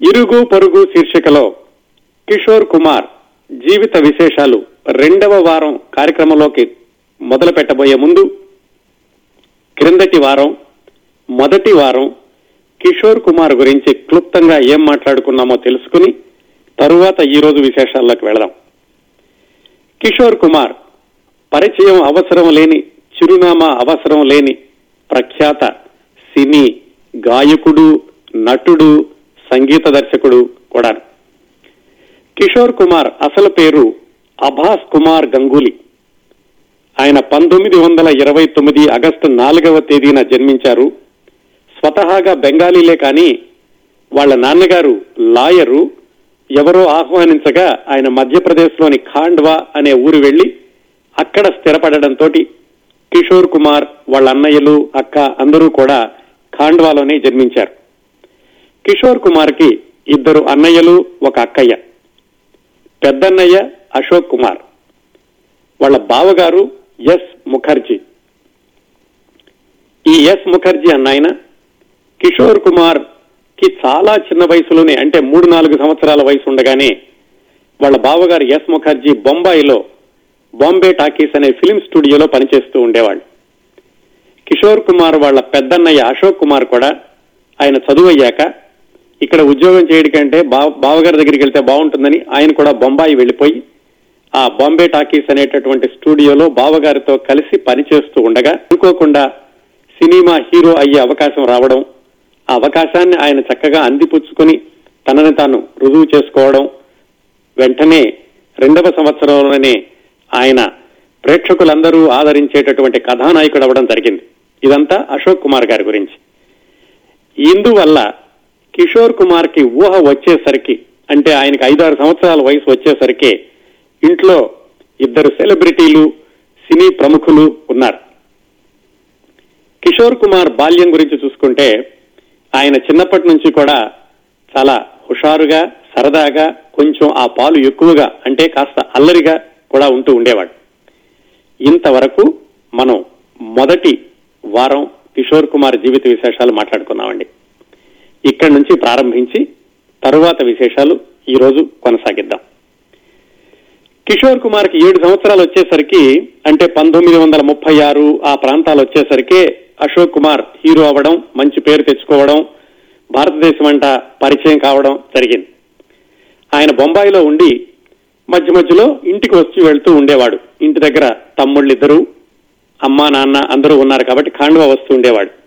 ఇరుగు పొరుగు శీర్షికలో కిషోర్ కుమార్ జీవిత విశేషాలు రెండవ వారం కార్యక్రమంలోకి మొదలు పెట్టబోయే ముందు క్రిందటి వారం మొదటి వారం కిషోర్ కుమార్ గురించి క్లుప్తంగా ఏం మాట్లాడుకున్నామో తెలుసుకుని తరువాత ఈ రోజు విశేషాల్లోకి వెళదాం. కిషోర్ కుమార్ పరిచయం అవసరం లేని చిరునామా అవసరం లేని ప్రఖ్యాత సినీ గాయకుడు నటుడు సంగీత దర్శకుడు కూడా. కిషోర్ కుమార్ అసలు పేరు అభాస్ కుమార్ గంగూలీ. ఆయన పంతొమ్మిది వందల ఇరవై తొమ్మిది ఆగస్టు నాలుగవ తేదీన జన్మించారు. స్వతహాగా బెంగాలీలే కానీ వాళ్ళ నాన్నగారు లాయరు ఎవరో ఆహ్వానించగా ఆయన మధ్యప్రదేశ్లోని ఖాండ్వా అనే ఊరు వెళ్ళి అక్కడ స్థిరపడడంతో కిషోర్ కుమార్ వాళ్ళ అన్నయ్యలు అక్క అందరూ కూడా ఖాండ్వాలోనే జన్మించారు. కిషోర్ కుమార్కి ఇద్దరు అన్నయ్యలు ఒక అక్కయ్య. పెద్దన్నయ్య అశోక్ కుమార్. వాళ్ళ బావగారు ఎస్ ముఖర్జీ. ఈ ఎస్ ముఖర్జీ అన్నాయన కిషోర్ కుమార్కి చాలా చిన్న వయసులోనే అంటే మూడు నాలుగు సంవత్సరాల వయసు ఉండగానే వాళ్ళ బావగారు ఎస్ ముఖర్జీ బొంబాయిలో బాంబే టాకీస్ అనే ఫిలిం స్టూడియోలో పనిచేస్తూ ఉండేవాళ్ళు. కిషోర్ కుమార్ వాళ్ళ పెద్దన్నయ్య అశోక్ కుమార్ కూడా ఆయన చదువు అయ్యాక ఇక్కడ ఉద్యోగం చేయడం కంటే బావగారి దగ్గరికి వెళ్తే బాగుంటుందని ఆయన కూడా బొంబాయి వెళ్ళిపోయి ఆ బాంబే టాకీస్ అనేటటువంటి స్టూడియోలో బావగారితో కలిసి పనిచేస్తూ ఉండగా అనుకోకుండా సినిమా హీరో అయ్యే అవకాశం రావడం ఆ అవకాశాన్ని ఆయన చక్కగా అందిపుచ్చుకొని తనని తాను రుజువు చేసుకోవడం వెంటనే రెండవ సంవత్సరంలోనే ఆయన ప్రేక్షకులందరూ ఆదరించేటటువంటి కథానాయకుడు అవ్వడం జరిగింది. ఇదంతా అశోక్ కుమార్ గారి గురించి. ఇందువల్ల కిషోర్ కుమార్కి ఊహ వచ్చేసరికి అంటే ఆయనకి ఐదారు సంవత్సరాల వయసు వచ్చేసరికి ఇంట్లో ఇద్దరు సెలబ్రిటీలు సినీ ప్రముఖులు ఉన్నారు. కిషోర్ కుమార్ బాల్యం గురించి చూసుకుంటే ఆయన చిన్నప్పటి నుంచి కూడా చాలా హుషారుగా సరదాగా కొంచెం ఆ పాలు ఎక్కువగా అంటే కాస్త అల్లరిగా కూడా ఉంటూ ఉండేవాడు. ఇంతవరకు మనం మొదటి వారం కిషోర్ కుమార్ జీవిత విశేషాలు మాట్లాడుకున్నామండి. ఇక్కడి నుంచి ప్రారంభించి తరువాత విశేషాలు ఈ రోజు కొనసాగిద్దాం. కిషోర్ కుమార్కి ఏడు సంవత్సరాలు వచ్చేసరికి అంటే పంతొమ్మిది వందల ముప్పై ఆరు ఆ ప్రాంతాలు వచ్చేసరికి అశోక్ కుమార్ హీరో అవ్వడం మంచి పేరు తెచ్చుకోవడం భారతదేశం అంట పరిచయం కావడం జరిగింది. ఆయన బొంబాయిలో ఉండి మధ్య మధ్యలో ఇంటికి వచ్చి వెళ్తూ ఉండేవాడు. ఇంటి దగ్గర తమ్ముళ్ళిద్దరూ అమ్మా నాన్న అందరూ ఉన్నారు కాబట్టి ఖాండ్వా వస్తూ ఉండేవాడు.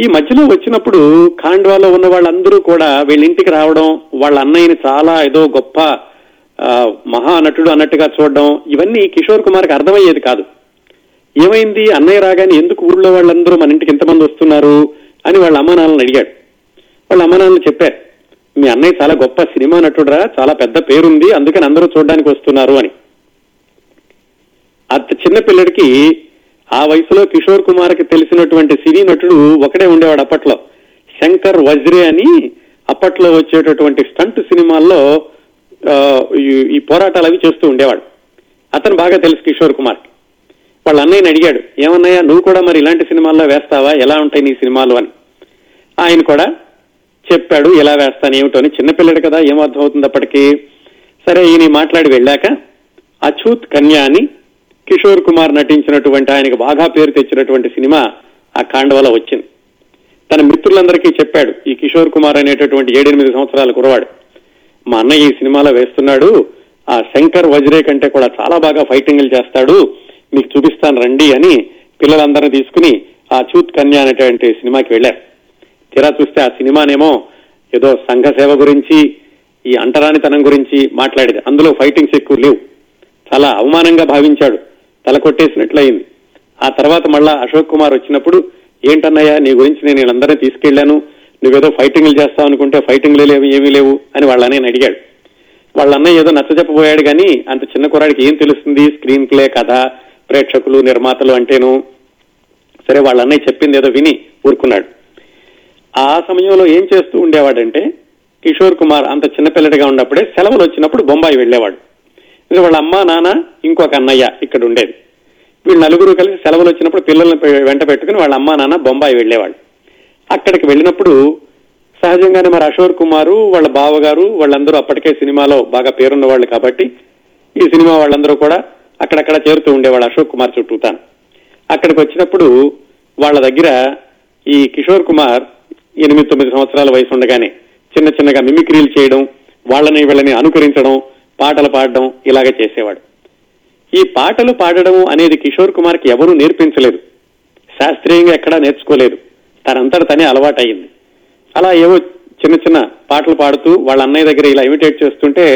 ఈ మధ్యలో వచ్చినప్పుడు ఖాండ్వాలో ఉన్న వాళ్ళందరూ కూడా వీళ్ళ ఇంటికి రావడం వాళ్ళ అన్నయ్యని చాలా ఏదో గొప్ప మహానటుడు అన్నట్టుగా చూడడం ఇవన్నీ కిషోర్ కుమార్కి అర్థమయ్యేది కాదు. ఏమైంది? అన్నయ్య రాగానే ఎందుకు ఊళ్ళో వాళ్ళందరూ మన ఇంటికి ఎంతమంది వస్తున్నారు అని వాళ్ళ అమ్మానాన్నని అడిగాడు. వాళ్ళ అమ్మ నాన్నలు చెప్పారు మీ అన్నయ్య చాలా గొప్ప సినిమా నటుడురా చాలా పెద్ద పేరుంది అందుకని అందరూ చూడడానికి వస్తున్నారు అని. అంత చిన్న పిల్లడికి ఆ వయసులో కిషోర్ కుమార్కి తెలిసినటువంటి సినీ నటుడు ఒకడే ఉండేవాడు అప్పట్లో. శంకర్ వజ్రే అని అప్పట్లో వచ్చేటటువంటి స్టంట్ సినిమాల్లో ఈ- పోరాటాలు అవి చేస్తూ ఉండేవాడు. అతను బాగా తెలుసు కిషోర్ కుమార్ వాళ్ళ అన్నయ్యని అడిగాడు ఏమన్నాయా నువ్వు కూడా మరి ఇలాంటి సినిమాల్లో వేస్తావా? ఎలా ఉంటాయి నీ సినిమాలు? అని. ఆయన కూడా చెప్పాడు ఎలా వేస్తాను ఏమిటో అని. చిన్నపిల్లడు కదా ఏం అర్థం అవుతుంది అప్పటికి? సరే ఈయన మాట్లాడి వెళ్ళాక అచూత్ కన్యా అని కిషోర్ కుమార్ నటించినటువంటి ఆయనకు బాగా పేరు తెచ్చినటువంటి సినిమా ఆ కాండవల వచ్చింది. తన మిత్రులందరికీ చెప్పాడు ఈ కిషోర్ కుమార్ అనేటటువంటి ఏడెనిమిది సంవత్సరాల కురవాడు మా అన్నయ్య ఈ సినిమాలో వేస్తున్నాడు ఆ శంకర్ వజ్రే కంటే కూడా చాలా బాగా ఫైటింగ్లు చేస్తాడు మీకు చూపిస్తాను రండి అని పిల్లలందరినీ తీసుకుని ఆ చూత్ కన్యా అనేటువంటి సినిమాకి వెళ్ళారు. తీరా చూస్తే ఆ సినిమానేమో ఏదో సంఘ సేవ గురించి ఈ అంటరానితనం గురించి మాట్లాడేది. అందులో ఫైటింగ్స్ ఎక్కువ లేవు. చాలా అవమానంగా భావించాడు. తల కొట్టేసినట్లయింది ఆ తర్వాత మళ్ళా అశోక్ కుమార్ వచ్చినప్పుడు ఏంటన్నయ్యా నీ గురించి నేను వీళ్ళందరినీ తీసుకెళ్ళాను నువ్వేదో ఫైటింగ్లు చేస్తావు అనుకుంటే ఫైటింగ్లు లేవు ఏమీ లేవు అని వాళ్ళ అడిగాడు. వాళ్ళ అన్నయ్య ఏదో నచ్చ చెప్పబోయాడు కానీ అంత చిన్న కురాడికి ఏం తెలుస్తుంది? స్క్రీన్ ప్లే కథ ప్రేక్షకులు నిర్మాతలు అంటేను. సరే వాళ్ళ అన్నయ్య చెప్పింది ఏదో విని ఊరుకున్నాడు. ఆ సమయంలో ఏం చేస్తూ ఉండేవాడంటే కిషోర్ కుమార్ అంత చిన్నపిల్లడిగా ఉన్నప్పుడే సెలవులు వచ్చినప్పుడు బొంబాయి వెళ్ళేవాడు. వాళ్ళ అమ్మ నాన్న ఇంకొక అన్నయ్య ఇక్కడ ఉండేది. వీళ్ళు నలుగురు కలిసి సెలవులు వచ్చినప్పుడు పిల్లల్ని వెంట పెట్టుకుని వాళ్ళ అమ్మా నాన్న బొంబాయి వెళ్ళేవాళ్ళు. అక్కడికి వెళ్ళినప్పుడు సహజంగానే మరి అశోక్ కుమారు వాళ్ళ బావగారు వాళ్ళందరూ అప్పటికే సినిమాలో బాగా పేరున్న వాళ్ళు కాబట్టి ఈ సినిమా వాళ్ళందరూ కూడా అక్కడక్కడ చేరుతూ ఉండేవాళ్ళు అశోక్ కుమార్ చుట్టూతాను అక్కడికి వచ్చినప్పుడు వాళ్ళ దగ్గర ఈ కిషోర్ కుమార్ ఎనిమిది తొమ్మిది సంవత్సరాల వయసు ఉండగానే చిన్న చిన్నగా మిమిక్రీలు చేయడం వాళ్ళని వీళ్ళని అనుకరించడం పాటలు పాడడం ఇలాగే చేసేవాడు. ఈ పాటలు పాడడం అనేది కిషోర్ కుమార్కి ఎవరూ నేర్పించలేదు. శాస్త్రీయంగా ఎక్కడా నేర్చుకోలేదు. తనంతట తనే అలవాటయింది అలా ఏవో చిన్న చిన్న పాటలు పాడుతూ వాళ్ళ అన్నయ్య దగ్గర ఇలా ఇమిటేట్ చేస్తుంటే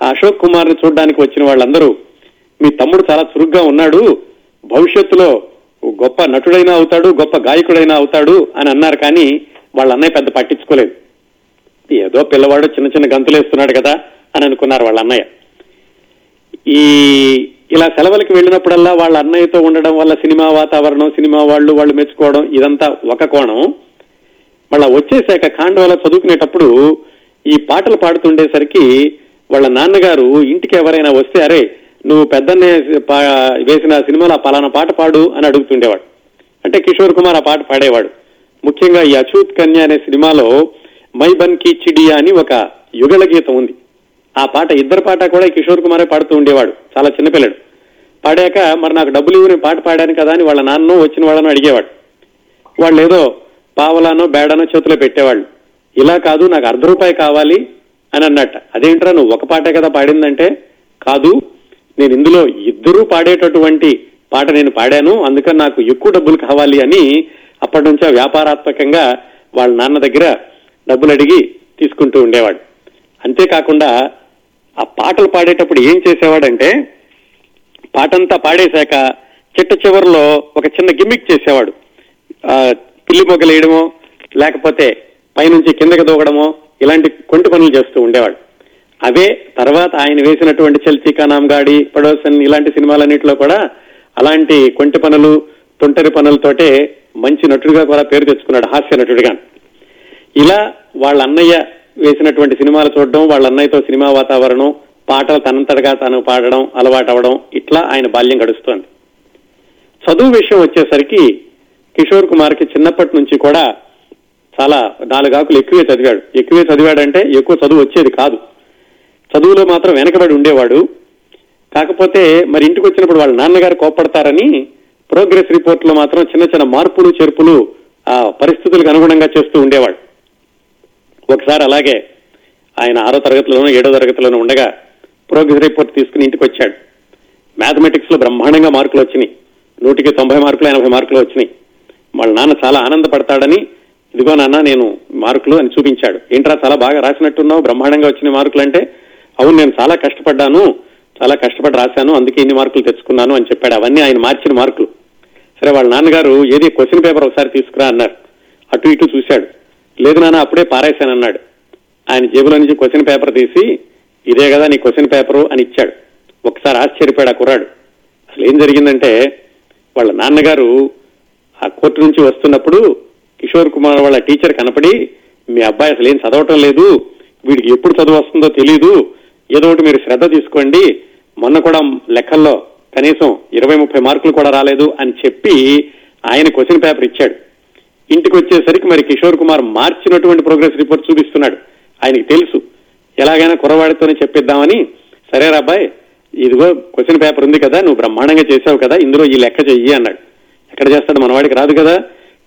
అశోక్ కుమార్ని చూడడానికి వచ్చిన వాళ్ళందరూ మీ తమ్ముడు చాలా చురుగ్గా ఉన్నాడు భవిష్యత్తులో గొప్ప నటుడైనా అవుతాడు గొప్ప గాయకుడైనా అవుతాడు అని అన్నారు కానీ వాళ్ళ అన్నయ్య పెద్ద పట్టించుకోలేదు. ఏదో పిల్లవాడు చిన్న చిన్న గంతులేస్తున్నాడు కదా అని అనుకున్నారు వాళ్ళ అన్నయ్య. ఈ ఇలా సెలవులకి వెళ్ళినప్పుడల్లా వాళ్ళ అన్నయ్యతో ఉండడం వల్ల సినిమా వాతావరణం సినిమా వాళ్ళు వాళ్ళు మెచ్చుకోవడం ఇదంతా ఒక కోణం. మళ్ళా వచ్చేసాక కాండవాల చదువుకునేటప్పుడు ఈ పాటలు పాడుతుండేసరికి వాళ్ళ నాన్నగారు ఇంటికి ఎవరైనా వస్తే అరే నువ్వు పెద్దన్నే పా- వేసిన సినిమాలో పలానా పాట పాడు అని అడుగుతుండేవాడు. అంటే కిషోర్ కుమార్ ఆ పాట పాడేవాడు. ముఖ్యంగా ఈ అచూత్ కన్య అనే సినిమాలో మై బన్కి చిడియా అని ఒక యుగళ గీతం ఉంది. ఆ పాట ఇద్దరు పాట కూడా కిషోర్ కుమారే పాడుతూ ఉండేవాడు. చాలా చిన్నపిల్లడు పాడాక మరి నాకు డబ్బులు ఇవ్వని పాట పాడాను కదా అని వాళ్ళ నాన్నో వచ్చిన వాళ్ళను అడిగేవాడు. వాళ్ళు ఏదో పావలానో బేడానో చేతిలో పెట్టేవాళ్ళు. ఇలా కాదు నాకు అర్ధ రూపాయి కావాలి అని అన్నట్ట. అదేంట్రా నువ్వు ఒక పాటే కదా పాడిందంటే? కాదు నేను ఇందులో ఇద్దరూ పాడేటటువంటి పాట నేను పాడాను అందుకని నాకు ఎక్కువ డబ్బులు కావాలి అని అప్పటి నుంచే వ్యాపారాత్మకంగా వాళ్ళ నాన్న దగ్గర డబ్బులు అడిగి తీసుకుంటూ ఉండేవాడు. అంతేకాకుండా ఆ పాటలు పాడేటప్పుడు ఏం చేసేవాడంటే పాటంతా పాడేశాక చిట్ట చివరిలో ఒక చిన్న గిమ్మిక్ చేసేవాడు. ఆ, పిల్లి మొగ్గలేయడమో లేకపోతే పైనుంచి కిందకి దూకడమో ఇలాంటి కొంటి పనులు చేస్తూ ఉండేవాడు. అవే తర్వాత ఆయన వేసినటువంటి చల్తీ కానాంగాడి పడోసన్ ఇలాంటి సినిమాలన్నింటిలో కూడా అలాంటి కొంటి పనులు తొంటరి పనులతోటే మంచి నటుడిగా కూడా పేరు తెచ్చుకున్నాడు హాస్య నటుడిగా. ఇలా వాళ్ళ అన్నయ్య వేసినటువంటి సినిమాలు చూడడం వాళ్ళ అన్నయ్యతో సినిమా వాతావరణం పాటలు తనంతటగా తను పాడడం అలవాటు అవడం ఇట్లా ఆయన బాల్యం గడుస్తోంది. చదువు విషయం వచ్చేసరికి కిషోర్ కుమార్కి చిన్నప్పటి నుంచి కూడా చాలా నాలుగాకులు ఎక్కువే చదివాడు. ఎక్కువే చదివాడంటే ఎక్కువ చదువు వచ్చేది కాదు. చదువులో మాత్రం వెనకబడి ఉండేవాడు. కాకపోతే మరి ఇంటికి వచ్చినప్పుడు వాళ్ళ నాన్నగారు కోప్పడతారని ప్రోగ్రెస్ రిపోర్ట్లో మాత్రం చిన్న చిన్న మార్పులు చేర్పులు ఆ పరిస్థితులకు అనుగుణంగా చేస్తూ ఉండేవాడు. ఒకసారి అలాగే ఆయన ఆరో తరగతిలోనూ ఏడో తరగతిలోనూ ఉండగా ప్రోగ్రెస్ రిపోర్ట్ తీసుకుని ఇంటికి వచ్చాడు. మ్యాథమెటిక్స్లో బ్రహ్మాండంగా మార్కులు వచ్చినాయి. నూటికి తొంభై మార్కులు ఎనభై మార్కులు వచ్చినాయి. వాళ్ళ నాన్న చాలా ఆనందపడతాడని ఇదిగో నాన్న నేను మార్కులు అని చూపించాడు. ఏంట్రా చాలా బాగా రాసినట్టున్నావు బ్రహ్మాండంగా వచ్చిన మార్కులు అంటే అవును నేను చాలా కష్టపడ్డాను చాలా కష్టపడి రాశాను అందుకే ఇన్ని మార్కులు తెచ్చుకున్నాను అని చెప్పాడు. అవన్నీ ఆయన మార్చిన మార్కులు. సరే వాళ్ళ నాన్నగారు ఏది క్వశ్చన్ పేపర్ ఒకసారి తీసుకురా అన్నారు. అటు ఇటు చూశాడు. లేదు నాన్న అప్పుడే పారేశానన్నాడు ఆయన జేబులో నుంచి క్వశ్చన్ పేపర్ తీసి ఇదే కదా నీ క్వశ్చన్ పేపరు అని ఇచ్చాడు. ఒకసారి ఆశ్చర్యపోయాడు ఆ కుర్రాడు. అసలు ఏం జరిగిందంటే వాళ్ళ నాన్నగారు ఆ కోర్టు నుంచి వస్తున్నప్పుడు కిషోర్ కుమార్ వాళ్ళ టీచర్ కనపడి మీ అబ్బాయి అసలు ఏం చదవటం లేదు వీడికి ఎప్పుడు చదువు వస్తుందో తెలియదు ఏదో ఒకటి మీరు శ్రద్ధ తీసుకోండి మొన్న కూడా లెక్కల్లో కనీసం ఇరవై ముప్పై మార్కులు కూడా రాలేదు అని చెప్పి ఆయన క్వశ్చన్ పేపర్ ఇచ్చాడు. ఇంటికి వచ్చేసరికి మరి కిషోర్ కుమార్ మార్చినటువంటి ప్రోగ్రెస్ రిపోర్ట్ చూపిస్తున్నాడు. ఆయనకి తెలుసు. ఎలాగైనా కురవాడితోనే చెప్పిద్దామని సరే అబ్బాయి ఇదిగో క్వశ్చన్ పేపర్ ఉంది కదా నువ్వు బ్రహ్మాండంగా చేసావు కదా ఇందులో ఈ లెక్క చెయ్యి అన్నాడు. ఎక్కడ చేస్తాడు మనవాడికి రాదు కదా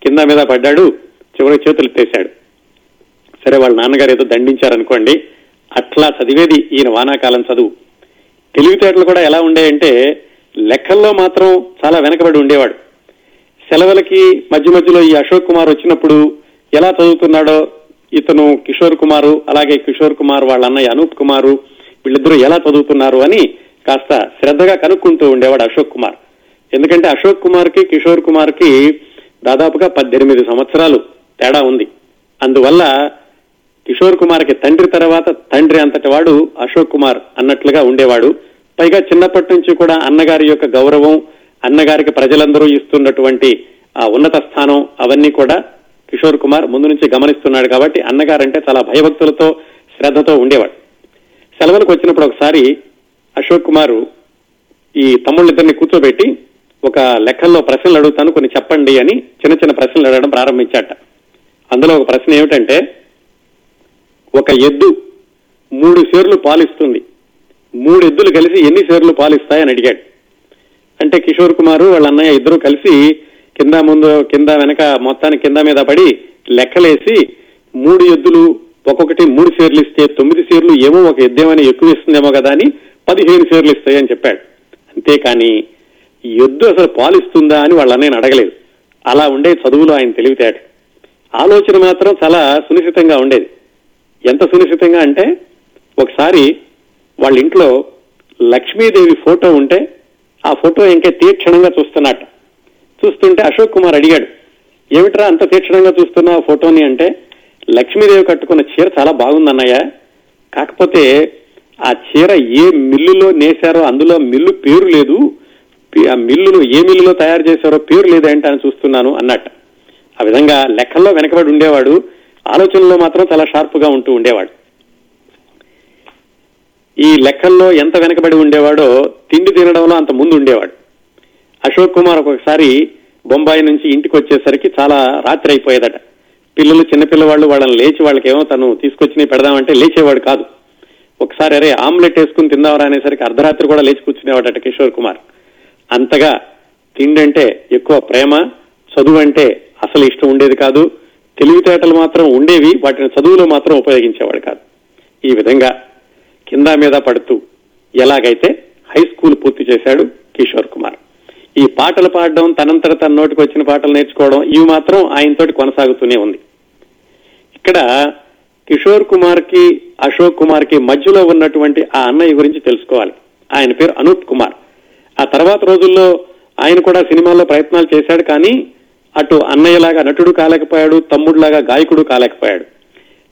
కింద మీద పడ్డాడు చివరికి చేతులు ఎత్తేశాడు. సరే వాళ్ళ నాన్నగారు ఏదో దండించారనుకోండి అట్లా చదివేది ఈయన వానాకాలం చదువు. తెలివితేటలు కూడా ఎలా ఉండేయంటే లెక్కల్లో మాత్రం చాలా వెనకబడి ఉండేవాడు. సెలవులకి మధ్య మధ్యలో ఈ అశోక్ కుమార్ వచ్చినప్పుడు ఎలా చదువుతున్నాడో ఇతను కిషోర్ కుమారు అలాగే కిషోర్ కుమార్ వాళ్ళ అన్నయ్య అనూప్ కుమారు వీళ్ళిద్దరూ ఎలా చదువుతున్నారు అని కాస్త శ్రద్ధగా కనుక్కుంటూ ఉండేవాడు అశోక్ కుమార్. ఎందుకంటే అశోక్ కుమార్కి కిషోర్ కుమార్కి దాదాపుగా పద్దెనిమిది సంవత్సరాలు తేడా ఉంది. అందువల్ల కిషోర్ కుమార్కి తండ్రి తర్వాత తండ్రి అంతటి వాడు అశోక్ కుమార్ అన్నట్లుగా ఉండేవాడు. పైగా చిన్నప్పటి నుంచి కూడా అన్నగారి యొక్క గౌరవం అన్నగారికి ప్రజలందరూ ఇస్తున్నటువంటి ఆ ఉన్నత స్థానం అవన్నీ కూడా కిషోర్ కుమార్ ముందు నుంచి గమనిస్తున్నాడు కాబట్టి అన్నగారంటే చాలా భయభక్తులతో శ్రద్ధతో ఉండేవాడు. సెలవులకు వచ్చినప్పుడు ఒకసారి అశోక్ కుమారు ఈ తమ్ముళ్ళిద్దరిని కూర్చోబెట్టి ఒక లెక్కల్లో ప్రశ్నలు అడుగుతాను కొన్ని చెప్పండి అని చిన్న చిన్న ప్రశ్నలు అడగడం ప్రారంభించాట. అందులో ఒక ప్రశ్న ఏమిటంటే ఒక ఎద్దు మూడు సేర్లు పాలిస్తుంది. మూడు ఎద్దులు కలిసి ఎన్ని సేర్లు పాలిస్తాయని అడిగాడు. అంటే కిషోర్ కుమార్ వాళ్ళ అన్నయ్య ఇద్దరు కలిసి కింద ముందు కింద వెనక మొత్తానికి కింద మీద పడి లెక్కలేసి మూడు ఎద్దులు ఒక్కొక్కటి మూడు షేర్లు ఇస్తే తొమ్మిది షేర్లు ఏమో ఒక ఎద్దేమని ఎక్కువ ఇస్తుందేమో కదా అని పదిహేను షేర్లు ఇస్తాయని చెప్పాడు. అంతేకాని ఎద్దు అసలు పాలిస్తుందా అని వాళ్ళ అన్నయ్యని అడగలేదు. అలా ఉండే చదువులు ఆయన తెలివితేట ఆలోచన మాత్రం చాలా సునిశ్చితంగా ఉండేది. ఎంత సునిశ్చితంగా అంటే ఒకసారి వాళ్ళ ఇంట్లో లక్ష్మీదేవి ఫోటో ఉంటే ఆ ఫోటో ఇంకే తీక్షణంగా చూస్తున్నట్ట. చూస్తుంటే అశోక్ కుమార్ అడిగాడు ఏమిట్రా అంత తీక్షణంగా చూస్తున్నా ఆ ఫోటోని అంటే లక్ష్మీదేవి కట్టుకున్న చీర చాలా బాగుందన్నయ్య. కాకపోతే ఆ చీర ఏ మిల్లులో నేశారో అందులో మిల్లు పేరు లేదు. ఆ మిల్లును ఏ మిల్లులో తయారు చేశారో పేరు లేదేంటి అని చూస్తున్నాను అన్నట్టు. ఆ విధంగా లెక్కల్లో వెనకబడి ఉండేవాడు ఆలోచనలో మాత్రం చాలా షార్ప్గా ఉంటూ ఉండేవాడు. ఈ లెక్కల్లో ఎంత వెనకబడి ఉండేవాడో తిండి తినడంలో అంత ముందు ఉండేవాడు. అశోక్ కుమార్ ఒక్కొక్కసారి బొంబాయి నుంచి ఇంటికి వచ్చేసరికి చాలా రాత్రి అయిపోయేదట. పిల్లలు చిన్నపిల్లవాళ్ళు వాళ్ళని లేచి వాళ్ళకేమో తను తీసుకొచ్చి పెడదామంటే లేచేవాడు కాదు. ఒకసారి అరే ఆమ్లెట్ వేసుకుని తిందావరా అనేసరికి అర్ధరాత్రి కూడా లేచి కూర్చునేవాడట కిషోర్ కుమార్. అంతగా తిండి అంటే ఎక్కువ ప్రేమ చదువు అంటే అసలు ఇష్టం ఉండేది కాదు. తెలివితేటలు మాత్రం ఉండేవి వాటిని చదువులో మాత్రం ఉపయోగించేవాడు కాదు. ఈ విధంగా కింద మీద పడుతూ ఎలాగైతే హై స్కూల్ పూర్తి చేశాడు కిషోర్ కుమార్. ఈ పాటలు పాడడం తనంతట తన నోటికి వచ్చిన పాటలు నేర్చుకోవడం ఇవి మాత్రం ఆయనతోటి కొనసాగుతూనే ఉంది. ఇక్కడ కిషోర్ కుమార్కి అశోక్ కుమార్కి మధ్యలో ఉన్నటువంటి ఆ అన్నయ్య గురించి తెలుసుకోవాలి. ఆయన పేరు అనూప్ కుమార్. ఆ తర్వాత రోజుల్లో ఆయన కూడా సినిమాల్లో ప్రయత్నాలు చేశాడు కానీ అటు అన్నయ్యలాగా నటుడు కాలేకపోయాడు తమ్ముడులాగా గాయకుడు కాలేకపోయాడు.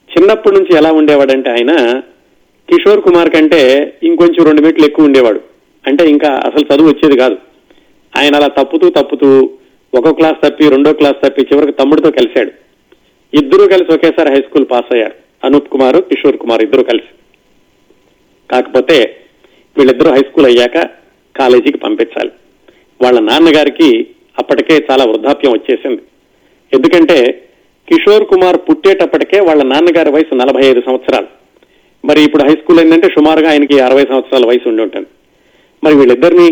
చిన్నప్పటి నుంచి ఎలా ఉండేవాడంటే ఆయన కిషోర్ కుమార్ కంటే ఇంకొంచెం రెండు మెట్లు ఎక్కువ ఉండేవాడు. అంటే ఇంకా అసలు చదువు వచ్చేది కాదు. ఆయన అలా తప్పుతూ తప్పుతూ ఒక క్లాస్ తప్పి రెండో క్లాస్ తప్పి చివరికి తమ్ముడితో కలిశాడు. ఇద్దరూ కలిసి ఒకేసారి హై స్కూల్ పాస్ అయ్యారు. అనూప్ కుమార్ కిషోర్ కుమార్ ఇద్దరు కలిసి. కాకపోతే వీళ్ళిద్దరూ హై స్కూల్ అయ్యాక కాలేజీకి పంపించాలి. వాళ్ళ నాన్నగారికి అప్పటికే చాలా వృద్ధాప్యం వచ్చేసింది. ఎందుకంటే కిషోర్ కుమార్ పుట్టేటప్పటికే వాళ్ళ నాన్నగారి వయసు నలభై ఐదు సంవత్సరాలు. మరి ఇప్పుడు హై స్కూల్ ఏంటంటే సుమారుగా ఆయనకి అరవై సంవత్సరాల వయసు ఉండి ఉంటుంది. మరి వీళ్ళిద్దరిని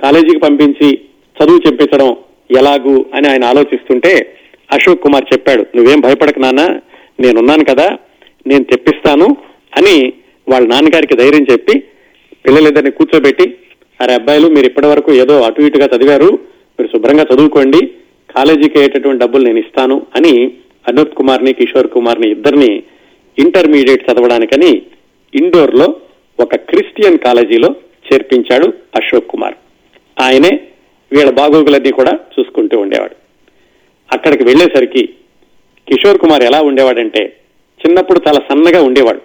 కాలేజీకి పంపించి చదువు చెప్పించడం ఎలాగు అని ఆయన ఆలోచిస్తుంటే అశోక్ కుమార్ చెప్పాడు నువ్వేం భయపడకు నాన్న నేనున్నాను కదా నేను తెప్పిస్తాను అని వాళ్ళ నాన్నగారికి ధైర్యం చెప్పి పిల్లలిద్దరిని కూర్చోబెట్టి అరే అబ్బాయిలు మీరు ఇప్పటి వరకు ఏదో అటు ఇటుగా చదివారు మీరు శుభ్రంగా చదువుకోండి కాలేజీకి అయ్యేటటువంటి డబ్బులు నేను ఇస్తాను అని అనూప్ కుమార్ని కిషోర్ కుమార్ని ఇద్దరిని ఇంటర్మీడియట్ చదవడానికని ఇండోర్లో ఒక క్రిస్టియన్ కాలేజీలో చేర్పించాడు అశోక్ కుమార్. ఆయనే వీళ్ళ బాగోగులన్నీ కూడా చూసుకుంటూ ఉండేవాడు. అక్కడికి వెళ్ళేసరికి కిషోర్ కుమార్ ఎలా ఉండేవాడంటే చిన్నప్పుడు చాలా సన్నగా ఉండేవాడు.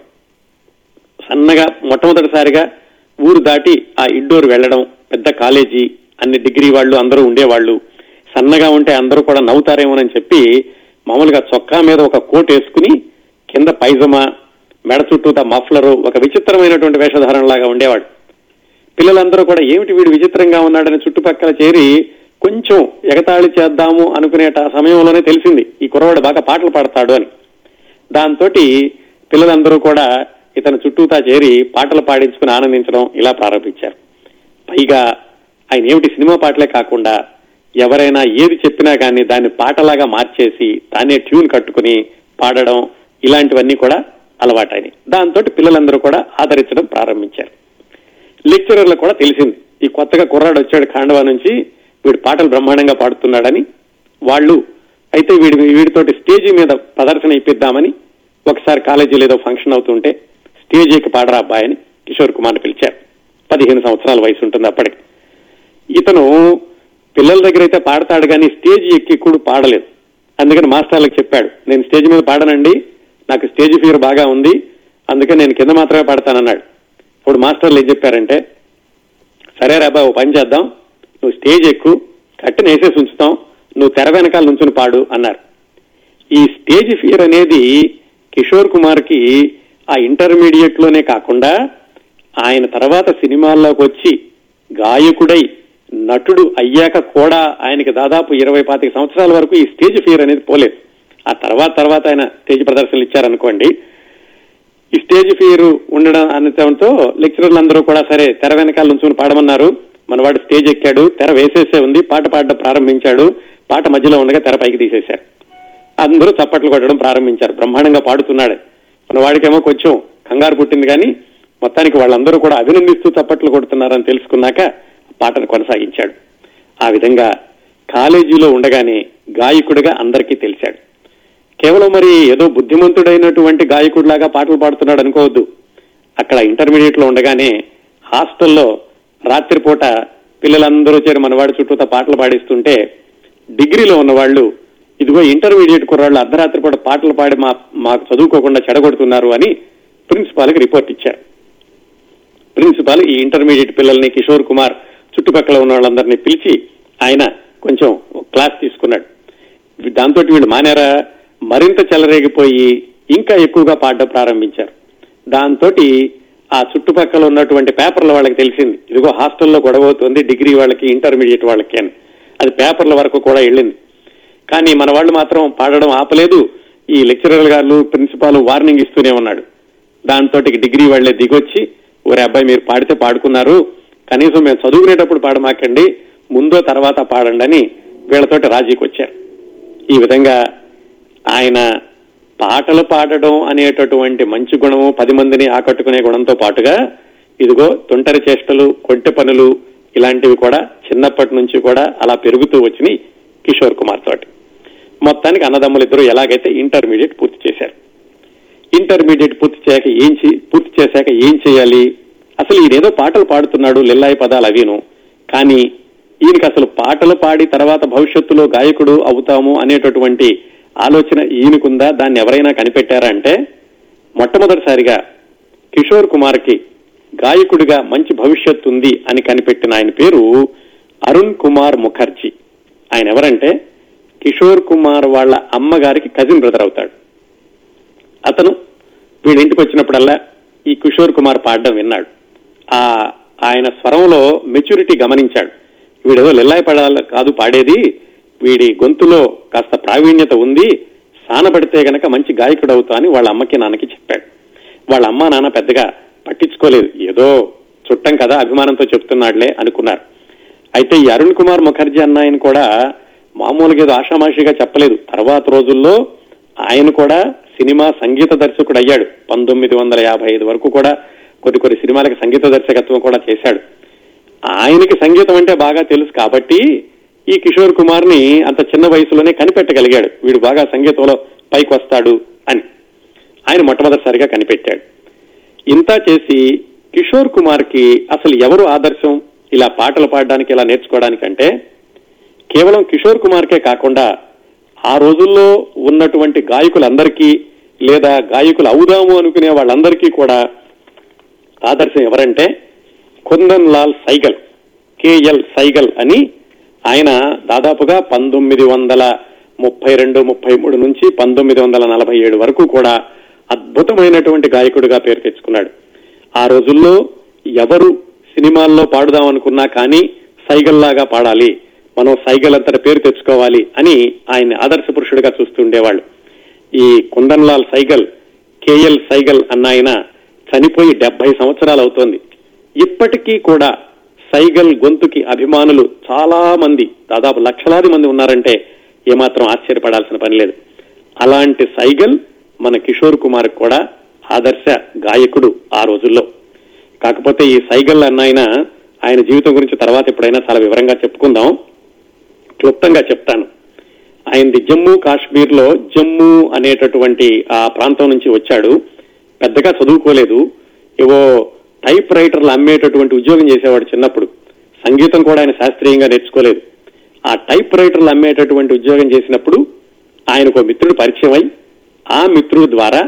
సన్నగా మొట్టమొదటిసారిగా ఊరు దాటి ఆ ఇండోర్ వెళ్ళడం పెద్ద కాలేజీ అన్ని డిగ్రీ వాళ్ళు అందరూ ఉండేవాళ్ళు. సన్నగా ఉంటే అందరూ కూడా నవ్వుతారేమోనని చెప్పి మామూలుగా చొక్కా మీద ఒక కోట్ వేసుకుని కింద పైజమా మెడ చుట్టూతా మఫ్లరు ఒక విచిత్రమైనటువంటి వేషధారణలాగా ఉండేవాడు. పిల్లలందరూ కూడా ఏమిటి వీడు విచిత్రంగా ఉన్నాడని చుట్టుపక్కల చేరి కొంచెం ఎగతాళి చేద్దాము అనుకునేట సమయంలోనే తెలిసింది ఈ కుర్రవాడు బాగా పాటలు పాడతాడు అని. దాంతో పిల్లలందరూ కూడా ఇతను చుట్టూతా చేరి పాటలు పాడించుకుని ఆనందించడం ఇలా ప్రారంభించారు. పైగా ఆయన ఏమిటి సినిమా పాటలే కాకుండా ఎవరైనా ఏది చెప్పినా కానీ దాన్ని పాటలాగా మార్చేసి తానే ట్యూన్ కట్టుకుని పాడడం ఇలాంటివన్నీ కూడా అలవాటైనవి దాంతో పిల్లలందరూ కూడా ఆదరించడం ప్రారంభించారు. లెక్చరర్లకు కూడా తెలిసింది ఈ కొత్తగా కుర్రాడు వచ్చాడు ఖాండవా నుంచి వీడు పాటలు బ్రహ్మాండంగా పాడుతున్నాడని. వాళ్ళు అయితే వీడి వీడితోటి స్టేజీ మీద ప్రదర్శన ఇప్పిద్దామని ఒకసారి కాలేజీలో ఏదో ఫంక్షన్ అవుతుంటే స్టేజ్ ఎక్కి పాడరా అబ్బాయని కిషోర్ కుమార్ పిలిచారు. పదిహేను సంవత్సరాల వయసు ఉంటుంది అప్పటికి. ఇతను పిల్లల దగ్గర అయితే పాడతాడు కానీ స్టేజ్ ఎక్కి కూడా పాడలేదు. అందుకని మాస్టర్లకు చెప్పాడు నేను స్టేజ్ మీద పాడనండి నాకు స్టేజ్ ఫీవర్ బాగా ఉంది అందుకని నేను కింద మాత్రమే పాడతానన్నాడు. ఇప్పుడు మాస్టర్లు ఏం చెప్పారంటే సరే రాబా ఓ పని చేద్దాం నువ్వు స్టేజ్ ఎక్కు కట్టిన వేసేసి ఉంచుతాం నువ్వు తెర వెనకాల నుంచుని పాడు అన్నారు. ఈ స్టేజ్ ఫియర్ అనేది కిషోర్ కుమార్కి ఆ ఇంటర్మీడియట్లోనే కాకుండా ఆయన తర్వాత సినిమాల్లోకి వచ్చి గాయకుడై నటుడు అయ్యాక కూడా ఆయనకి దాదాపు ఇరవై పాతిక సంవత్సరాల వరకు ఈ స్టేజ్ ఫియర్ అనేది పోలేదు. ఆ తర్వాత తర్వాత ఆయన స్టేజ్ ప్రదర్శనలు ఇచ్చారనుకోండి ఈ స్టేజ్ ఫియర్ ఉండడం అనడంతో లెక్చరర్లు అందరూ కూడా సరే తెర వెనకాల నుంచుని పాడమన్నారు. మనవాడు స్టేజ్ ఎక్కాడు తెర వేసేసే ఉంది పాట పాడడం ప్రారంభించాడు పాట మధ్యలో ఉండగా తెర పైకి తీసేశారు. అందరూ చప్పట్లు కొట్టడం ప్రారంభించారు బ్రహ్మాండంగా పాడుతున్నాడు. మన వాడికేమో కొంచెం కంగారు పుట్టింది కానీ మొత్తానికి వాళ్ళందరూ కూడా అభినందిస్తూ చప్పట్లు కొడుతున్నారని తెలుసుకున్నాక పాటను కొనసాగించాడు. ఆ విధంగా కాలేజీలో ఉండగానే గాయకుడిగా అందరికీ తెలిసాడు కేవలం మరి ఏదో బుద్ధిమంతుడైనటువంటి గాయకుడిలాగా పాటలు పాడుతున్నాడు అనుకోవద్దు. అక్కడ ఇంటర్మీడియట్లో ఉండగానే హాస్టల్లో రాత్రిపూట పిల్లలందరూ చేరి మనవాడి చుట్టూతో పాటలు పాడిస్తుంటే డిగ్రీలో ఉన్నవాళ్ళు ఇదిగో ఇంటర్మీడియట్ కుర్రాళ్ళు అర్ధరాత్రి పూట పాటలు పాడి మా మాకు చదువుకోకుండా చెడగొడుతున్నారు అని ప్రిన్సిపాల్కి రిపోర్ట్ ఇచ్చారు. ప్రిన్సిపాల్ ఈ ఇంటర్మీడియట్ పిల్లల్ని కిషోర్ కుమార్ చుట్టుపక్కల ఉన్న వాళ్ళందరినీ పిలిచి ఆయన కొంచెం క్లాస్ తీసుకున్నాడు. దాంతో వీళ్ళు మానేరా? మరింత చెలరేగిపోయి ఇంకా ఎక్కువగా పాడడం ప్రారంభించారు. దాంతో ఆ చుట్టుపక్కల ఉన్నటువంటి పేపర్ల వాళ్ళకి తెలిసింది. ఇదిగో హాస్టల్లో గొడవ అవుతుంది డిగ్రీ వాళ్ళకి ఇంటర్మీడియట్ వాళ్ళకి అని. అది పేపర్ల వరకు కూడా వెళ్ళింది. కానీ మన వాళ్ళు మాత్రం పాడడం ఆపలేదు. ఈ లెక్చరర్ గారు ప్రిన్సిపాల్ వార్నింగ్ ఇస్తూనే ఉన్నాడు. దాంతో డిగ్రీ వాళ్ళే దిగొచ్చి ఒరే అబ్బాయి మీరు పాడితే పాడుకున్నారు. కనీసం మేము చదువుకునేటప్పుడు పాడమాకండి. ముందో తర్వాత పాడండి అని వీళ్ళతోటి రాజీకి వచ్చారు ఈ విధంగా ఆయన పాటలు పాడడం అనేటటువంటి మంచి గుణము పది మందిని ఆకట్టుకునే గుణంతో పాటుగా ఇదిగో తుంటరి చేష్టలు కొంటె పనులు ఇలాంటివి కూడా చిన్నప్పటి నుంచి కూడా అలా పెరుగుతూ వచ్చినాయి కిషోర్ కుమార్ తోటి. మొత్తానికి అన్నదమ్ములు ఇద్దరు ఎలాగైతే ఇంటర్మీడియట్ పూర్తి చేశారు. ఇంటర్మీడియట్ పూర్తి చేయక ఏం పూర్తి చేశాక ఏం చేయాలి? అసలు ఈయనేదో పాటలు పాడుతున్నాడు లిల్లాయి పదాలు అవిను. కానీ ఈయనకి అసలు పాటలు పాడి తర్వాత భవిష్యత్తులో గాయకుడు అవుతాము అనేటటువంటి ఆలోచన ఈయనకుందా? దాన్ని ఎవరైనా కనిపెట్టారా అంటే మొట్టమొదటిసారిగా కిషోర్ కుమార్కి గాయకుడిగా మంచి భవిష్యత్తు ఉంది అని కనిపెట్టిన ఆయన పేరు అరుణ్ కుమార్ ముఖర్జీ. ఆయన ఎవరంటే కిషోర్ కుమార్ వాళ్ళ అమ్మగారికి కజిన్ బ్రదర్ అవుతాడు. అతను వీడి ఇంటికి వచ్చినప్పుడల్లా ఈ కిషోర్ కుమార్ పాడడం విన్నాడు. ఆ ఆయన స్వరంలో మెచ్యూరిటీ గమనించాడు. వీడేదో లిల్లాయి పడాలి కాదు పాడేది వీడి గొంతులో కాస్త ప్రావీణ్యత ఉంది సానబడితే గనక మంచి గాయకుడు అవుతా అని వాళ్ళ అమ్మకి నాన్నకి చెప్పాడు. వాళ్ళ అమ్మ నాన్న పెద్దగా పట్టించుకోలేదు. ఏదో చుట్టం కదా అభిమానంతో చెప్తున్నాడులే అనుకున్నారు. అయితే ఈ అరుణ్ కుమార్ ముఖర్జీ అన్న ఆయన కూడా మామూలుగా ఏదో ఆషామాషిగా చెప్పలేదు. తర్వాత రోజుల్లో ఆయన కూడా సినిమా సంగీత దర్శకుడు అయ్యాడు పంతొమ్మిది వందల యాభై ఐదు వరకు కూడా కొన్ని కొన్ని సినిమాలకు సంగీత దర్శకత్వం కూడా చేశాడు. ఆయనకి సంగీతం అంటే బాగా తెలుసు కాబట్టి ఈ కిషోర్ కుమార్ని అంత చిన్న వయసులోనే కనిపెట్టగలిగాడు. వీడు బాగా సంగీతంలో పైకి వస్తాడు అని. ఆయన మొట్టమొదటిసారిగా కనిపెట్టాడు. ఇంత చేసి కిషోర్ కుమార్కి అసలు ఎవరు ఆదర్శం? ఇలా పాటలు పాడడానికి ఇలా నేర్చుకోవడానికంటే కేవలం కిషోర్ కుమార్కే కాకుండా ఆ రోజుల్లో ఉన్నటువంటి గాయకులందరికీ లేదా గాయకులు అవుదాము అనుకునే వాళ్ళందరికీ కూడా ఆదర్శం ఎవరంటే కుందన్ లాల్ సైగల్ కేఎల్ సైగల్ అని ఆయన దాదాపుగా పంతొమ్మిది వందల ముప్పై రెండు ముప్పై మూడు నుంచి పంతొమ్మిది వందల నలభై ఏడు వరకు కూడా అద్భుతమైనటువంటి గాయకుడిగా పేరు తెచ్చుకున్నాడు. ఆ రోజుల్లో ఎవరు సినిమాల్లో పాడుదాం అనుకున్నా కానీ సైగల్లాగా పాడాలి మనం సైగల్ అంతటి పేరు తెచ్చుకోవాలి అని ఆయన ఆదర్శ పురుషుడిగా చూస్తుండేవాళ్ళు ఈ కుందన్లాల్ సైగల్ కేఎల్ సైగల్ అన్న ఆయన చనిపోయి డెబ్బై సంవత్సరాలు అవుతోంది. ఇప్పటికీ కూడా సైగల్ గొంతుకి అభిమానులు చాలా మంది దాదాపు లక్షలాది మంది ఉన్నారంటే ఏమాత్రం ఆశ్చర్యపడాల్సిన పని లేదు. అలాంటి సైగల్ మన కిషోర్ కుమార్ కూడా ఆదర్శ గాయకుడు ఆ రోజుల్లో. కాకపోతే ఈ సైగల్ అన్నాయన ఆయన ఆయన జీవితం గురించి తర్వాత ఎప్పుడైనా చాలా వివరంగా చెప్పుకుందాం. క్లుప్తంగా చెప్తాను. ఆయనది జమ్మూ కాశ్మీర్లో జమ్మూ అనేటటువంటి ఆ ప్రాంతం నుంచి వచ్చాడు. పెద్దగా చదువుకోలేదు. ఏవో టైప్ రైటర్లు అమ్మేటటువంటి ఉద్యోగం చేసేవాడు చిన్నప్పుడు. సంగీతం కూడా ఆయన శాస్త్రీయంగా నేర్చుకోలేదు. ఆ టైప్ రైటర్లు అమ్మేటటువంటి ఉద్యోగం చేసినప్పుడు ఆయనకు మిత్రుడు పరిచయం అయి ఆ మిత్రుడు ద్వారా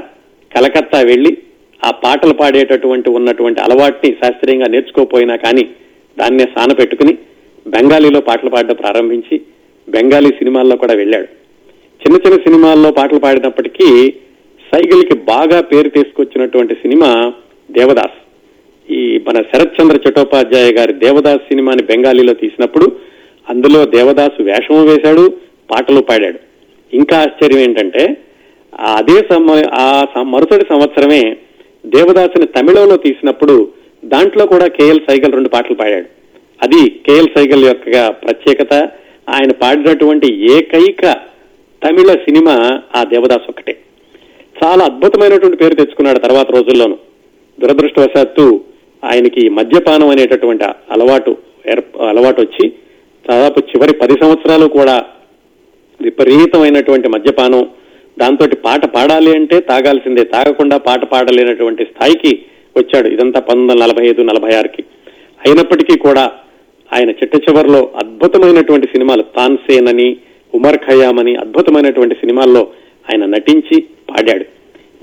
కలకత్తా వెళ్ళి ఆ పాటలు పాడేటటువంటి ఉన్నటువంటి అలవాటుని శాస్త్రీయంగా నేర్చుకోపోయినా కానీ దాన్నే సాన పెట్టుకుని బెంగాలీలో పాటలు పాడడం ప్రారంభించి బెంగాలీ సినిమాల్లో కూడా వెళ్ళాడు. చిన్న చిన్న సినిమాల్లో పాటలు పాడినప్పటికీ సైకిల్కి బాగా పేరు తీసుకొచ్చినటువంటి సినిమా దేవదాస్. ఈ మన శరత్ చంద్ర చట్టోపాధ్యాయ గారి దేవదాస్ సినిమాని బెంగాలీలో తీసినప్పుడు అందులో దేవదాసు వేషము వేశాడు పాటలు పాడాడు. ఇంకా ఆశ్చర్యం ఏంటంటే అదే సమ ఆ మరుసటి సంవత్సరమే దేవదాసుని తమిళంలో తీసినప్పుడు దాంట్లో కూడా కేఎల్ సైగల్ రెండు పాటలు పాడాడు. అది కేఎల్ సైగల్ యొక్క ప్రత్యేకత ఆయన పాడినటువంటి ఏకైక తమిళ సినిమా ఆ దేవదాస్ ఒక్కటే. చాలా అద్భుతమైనటువంటి పేరు తెచ్చుకున్నాడు తర్వాత రోజుల్లోనూ. దురదృష్టవశాత్తు ఆయనకి మద్యపానం అనేటటువంటి అలవాటు అలవాటు వచ్చి దాదాపు చివరి పది సంవత్సరాలు కూడా విపరీతమైనటువంటి మద్యపానం దాంతో పాట పాడాలి అంటే తాగాల్సిందే తాగకుండా పాట పాడలేనటువంటి స్థాయికి వచ్చాడు ఇదంతా పంతొమ్మిది వందల నలభై ఐదు నలభై ఆరుకి. అయినప్పటికీ కూడా ఆయన చిట్ట చివరిలో అద్భుతమైనటువంటి సినిమాలు తాన్సేన్ అని ఉమర్ ఖయామ్ అని అద్భుతమైనటువంటి సినిమాల్లో ఆయన నటించి పాడాడు.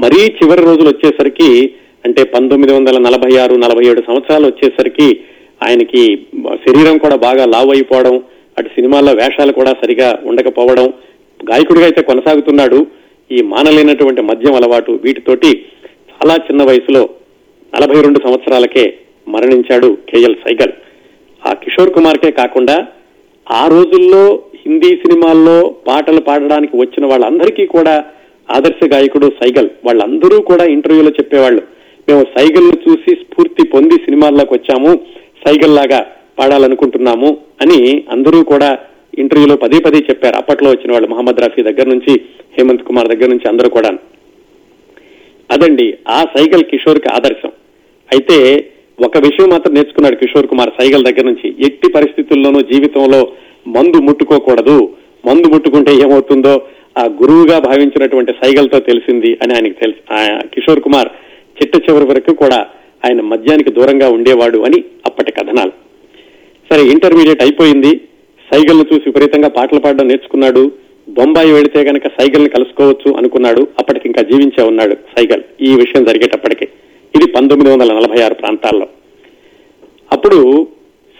మరీ చివరి రోజులు వచ్చేసరికి అంటే పంతొమ్మిది వందల నలభై ఆరు నలభై ఏడు సంవత్సరాలు వచ్చేసరికి ఆయనకి శరీరం కూడా బాగా లావు అయిపోవడం అటు సినిమాల్లో వేషాలు కూడా సరిగా ఉండకపోవడం గాయకుడిగా అయితే కొనసాగుతున్నాడు. ఈ మానలేనటువంటి మద్యం అలవాటు వీటితోటి చాలా చిన్న వయసులో నలభై రెండు సంవత్సరాలకే మరణించాడు కేఎల్ సైగల్. ఆ కిషోర్ కుమార్కే కాకుండా ఆ రోజుల్లో హిందీ సినిమాల్లో పాటలు పాడడానికి వచ్చిన వాళ్ళందరికీ కూడా ఆదర్శ గాయకుడు సైగల్. వాళ్ళందరూ కూడా ఇంటర్వ్యూలో చెప్పేవాళ్ళు. మేము సైగల్ను చూసి స్ఫూర్తి పొంది సినిమాల్లోకి వచ్చాము. సైగల్ లాగా పాడాలనుకుంటున్నాము అని అందరూ కూడా ఇంటర్వ్యూలో పదే పదే చెప్పారు. అప్పట్లో వచ్చిన వాళ్ళు మహమ్మద్ రఫీ దగ్గర నుంచి హేమంత్ కుమార్ దగ్గర నుంచి అందరూ కూడా. అదండి ఆ సైగల్ కిషోర్కి ఆదర్శం. అయితే ఒక విషయం మాత్రం నేర్చుకున్నాడు కిషోర్ కుమార్ సైగల్ దగ్గర నుంచి. ఎట్టి పరిస్థితుల్లోనూ జీవితంలో మందు ముట్టుకోకూడదు. మందు ముట్టుకుంటే ఏమవుతుందో ఆ గురువుగా భావించినటువంటి సైగల్తో తెలిసింది అని ఆయనకు తెలుసు ఆ కిషోర్ కుమార్ చిట్ట చివరి వరకు కూడా ఆయన మద్యానికి దూరంగా ఉండేవాడు అని అప్పటి కథనాలు. సరే ఇంటర్మీడియట్ అయిపోయింది. సైగల్ను చూసి విపరీతంగా పాటలు పాడడం నేర్చుకున్నాడు. బొంబాయి వెళితే గనక సైగల్ని కలుసుకోవచ్చు అనుకున్నాడు. అప్పటికి ఇంకా జీవించే ఉన్నాడు సైగల్. ఈ విషయం జరిగేటప్పటికి. ఇది పంతొమ్మిది వందల నలభై ఆరు ప్రాంతాల్లో. అప్పుడు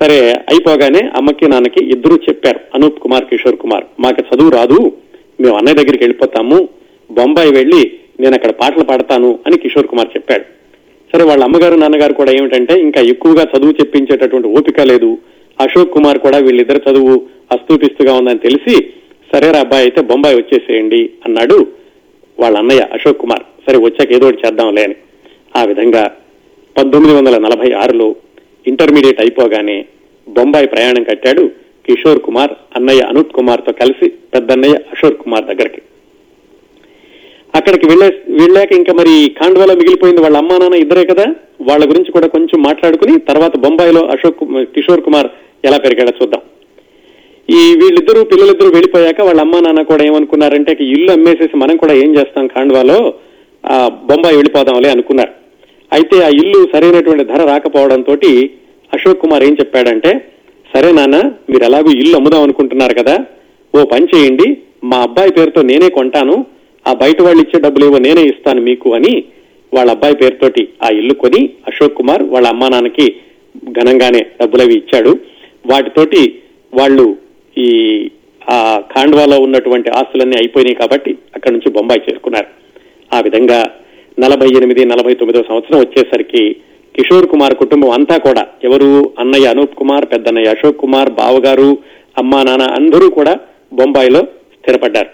సరే అయిపోగానే అమ్మకి నాన్నకి ఇద్దరు చెప్పారు. అనూప్ కుమార్ కిషోర్ కుమార్ మాకు చదువు రాదు. మేము అన్నయ్య దగ్గరికి వెళ్ళిపోతాము. బొంబాయి వెళ్ళి నేను అక్కడ పాటలు పాడతాను అని కిషోర్ కుమార్ చెప్పాడు. సరే వాళ్ళ అమ్మగారు నాన్నగారు కూడా ఏమిటంటే ఇంకా ఎక్కువగా చదువు చెప్పించేటటువంటి ఓపిక లేదు. అశోక్ కుమార్ కూడా వీళ్ళిద్దరు చదువు అస్తూపిస్తుగా ఉందని తెలిసి సరేరా అబ్బాయి అయితే బొంబాయి వచ్చేసేయండి అన్నాడు వాళ్ళ అన్నయ్య అశోక్ కుమార్. సరే వచ్చాక ఏదో ఒకటి చేద్దాంలే అని. ఆ విధంగా పంతొమ్మిది వందల నలభై ఆరులో ఇంటర్మీడియట్ అయిపోగానే బొంబాయి ప్రయాణం కట్టాడు కిషోర్ కుమార్ అన్నయ్య అనూప్ కుమార్తో కలిసి పెద్దన్నయ్య అశోక్ కుమార్ దగ్గరికి. అక్కడికి వెళ్ళే వెళ్ళాక ఇంకా మరి ఖాండ్వాలో మిగిలిపోయింది వాళ్ళ అమ్మా నాన్న ఇద్దరే కదా? వాళ్ళ గురించి కూడా కొంచెం మాట్లాడుకుని తర్వాత బొంబాయిలో అశోక్ కిషోర్ కుమార్ ఎలా పెరిగాడో చూద్దాం. ఈ వీళ్ళిద్దరూ పిల్లలిద్దరూ వెళ్ళిపోయాక వాళ్ళ అమ్మా నాన్న కూడా ఏమనుకున్నారంటే ఇల్లు అమ్మేసేసి మనం కూడా ఏం చేస్తాం ఖాండ్వాలో ఆ బొంబాయి వెళ్ళిపోదాంలే అనుకున్నారు. అయితే ఆ ఇల్లు సరైనటువంటి ధర రాకపోవడంతో అశోక్ కుమార్ ఏం చెప్పాడంటే సరే నాన్న మీరు ఎలాగో ఇల్లు అమ్ముదాం అనుకుంటున్నారు కదా? ఓ పని చేయండి మా అబ్బాయి పేరుతో నేనే కొంటాను ఆ బయట వాళ్ళు ఇచ్చే డబ్బులేవో నేనే ఇస్తాను మీకు అని వాళ్ళ అబ్బాయి పేరుతోటి ఆ ఇల్లు కొని అశోక్ కుమార్ వాళ్ళ అమ్మా నాన్నకి ఘనంగానే డబ్బులవి ఇచ్చాడు. వాటితోటి వాళ్ళు ఈ ఆ ఖాండ్వాలో ఉన్నటువంటి ఆస్తులన్నీ అయిపోయినాయి కాబట్టి అక్కడి నుంచి బొంబాయి చేసుకున్నారు ఆ విధంగా నలభై ఎనిమిది నలభై తొమ్మిదో సంవత్సరం వచ్చేసరికి కిషోర్ కుమార్ కుటుంబం అంతా కూడా ఎవరు? అన్నయ్య అనూప్ కుమార్ పెద్దన్నయ్య అశోక్ కుమార్ బావగారు అమ్మా నాన్న అందరూ కూడా బొంబాయిలో స్థిరపడ్డారు.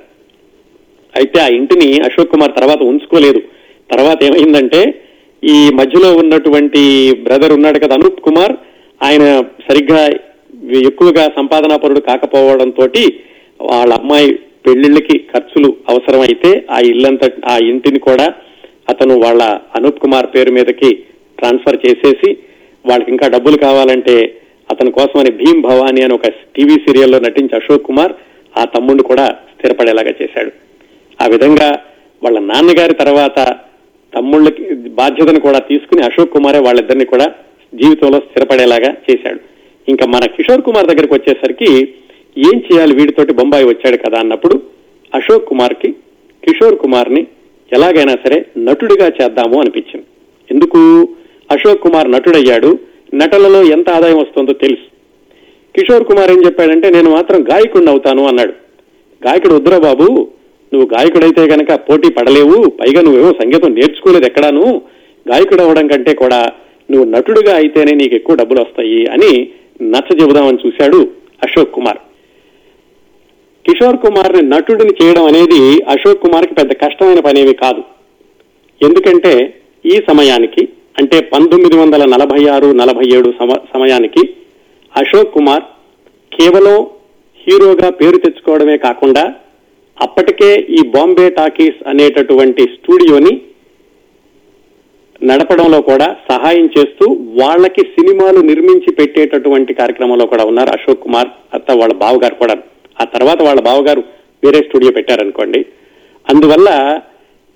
అయితే ఆ ఇంటిని అశోక్ కుమార్ తర్వాత ఉంచుకోలేదు. తర్వాత ఏమైందంటే ఈ మధ్యలో ఉన్నటువంటి బ్రదర్ ఉన్నాడు కదా అనూప్ కుమార్ ఆయన సరిగ్గా ఎక్కువగా సంపాదనా పరుడు కాకపోవడంతో వాళ్ళ అమ్మాయి పెళ్ళిళ్ళకి ఖర్చులు అవసరమైతే ఆ ఇల్లంతా ఆ ఇంటిని కూడా అతను వాళ్ళ అనూప్ కుమార్ పేరు మీదకి ట్రాన్స్ఫర్ చేసేసి వాళ్ళకి ఇంకా డబ్బులు కావాలంటే అతని కోసమని భీమ్ భవానీ అని ఒక టీవీ సీరియల్లో నటించి అశోక్ కుమార్ ఆ తమ్ముడు కూడా స్థిరపడేలాగా చేశాడు. ఆ విధంగా వాళ్ళ నాన్నగారి తర్వాత తమ్ముళ్ళకి బాధ్యతను కూడా తీసుకుని అశోక్ కుమారే వాళ్ళిద్దరిని కూడా జీవితంలో స్థిరపడేలాగా చేశాడు. ఇంకా మన కిషోర్ కుమార్ దగ్గరికి వచ్చేసరికి ఏం చేయాలి? వీడితోటి బొంబాయి వచ్చాడు కదా అన్నప్పుడు అశోక్ కుమార్కి కిషోర్ కుమార్ని ఎలాగైనా సరే నటుడిగా చేద్దాము అనిపించింది. ఎందుకు? అశోక్ కుమార్ నటుడయ్యాడు. నటలలో ఎంత ఆదాయం వస్తుందో తెలుసు. కిషోర్ కుమార్ ఏం చెప్పాడంటే నేను మాత్రం గాయకుడిని అవుతాను అన్నాడు. గాయకుడు వద్దురా బాబు నువ్వు గాయకుడైతే గనక పోటీ పడలేవు పైగా నువ్వేమో సంగీతం నేర్చుకోలేదు ఎక్కడాను గాయకుడు అవ్వడం కంటే కూడా నువ్వు నటుడుగా అయితేనే నీకు ఎక్కువ డబ్బులు వస్తాయి అని నచ్చ చెబుదామని చూశాడు అశోక్ కుమార్. కిషోర్ కుమార్ని నటుడిని చేయడం అనేది అశోక్ కుమార్కి పెద్ద కష్టమైన పనేమి కాదు. ఎందుకంటే ఈ సమయానికి అంటే పంతొమ్మిది వందల నలభై ఆరు నలభై ఏడు సమయానికి అశోక్ కుమార్ కేవలం హీరోగా పేరు తెచ్చుకోవడమే కాకుండా అప్పటికే ఈ బాంబే టాకీస్ అనేటటువంటి స్టూడియోని నడపడంలో కూడా సహాయం చేస్తూ వాళ్ళకి సినిమాలు నిర్మించి పెట్టేటటువంటి కార్యక్రమంలో కూడా ఉన్నారు అశోక్ కుమార్ అత్త వాళ్ళ బావగారు కూడా. ఆ తర్వాత వాళ్ళ బావగారు వేరే స్టూడియో పెట్టారనుకోండి. అందువల్ల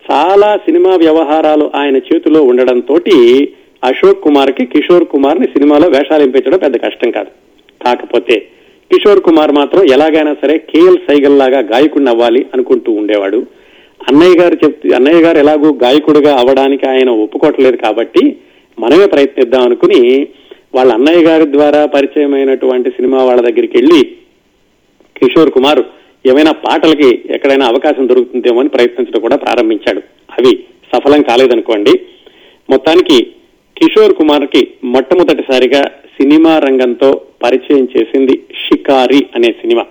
చాలా సినిమా వ్యవహారాలు ఆయన చేతిలో ఉండడంతో అశోక్ కుమార్కి కిషోర్ కుమార్ని సినిమాలో వేషాలు పెంచడం పెద్ద కష్టం కాదు. కాకపోతే కిషోర్ కుమార్ మాత్రం ఎలాగైనా సరే కేఎల్ సైగల్ లాగా గాయకుడిని అవ్వాలి అనుకుంటూ ఉండేవాడు. అన్నయ్య గారు చెప్తే అన్నయ్య గారు ఎలాగో గాయకుడిగా అవ్వడానికి ఆయన ఒప్పుకోవట్లేదు కాబట్టి మనమే ప్రయత్నిద్దాం అనుకుని వాళ్ళ అన్నయ్య గారి ద్వారా పరిచయమైనటువంటి సినిమా వాళ్ళ దగ్గరికి వెళ్ళి కిషోర్ కుమార్ ఏమైనా పాటలకి ఎక్కడైనా అవకాశం దొరుకుతుందేమో అని ప్రయత్నించడం కూడా ప్రారంభించాడు. అవి సఫలం కాలేదనుకోండి. మొత్తానికి కిషోర్ కుమార్కి మొట్టమొదటిసారిగా సినిమా రంగంతో పరిచయం చేసింది షికారి అనే సినిమా.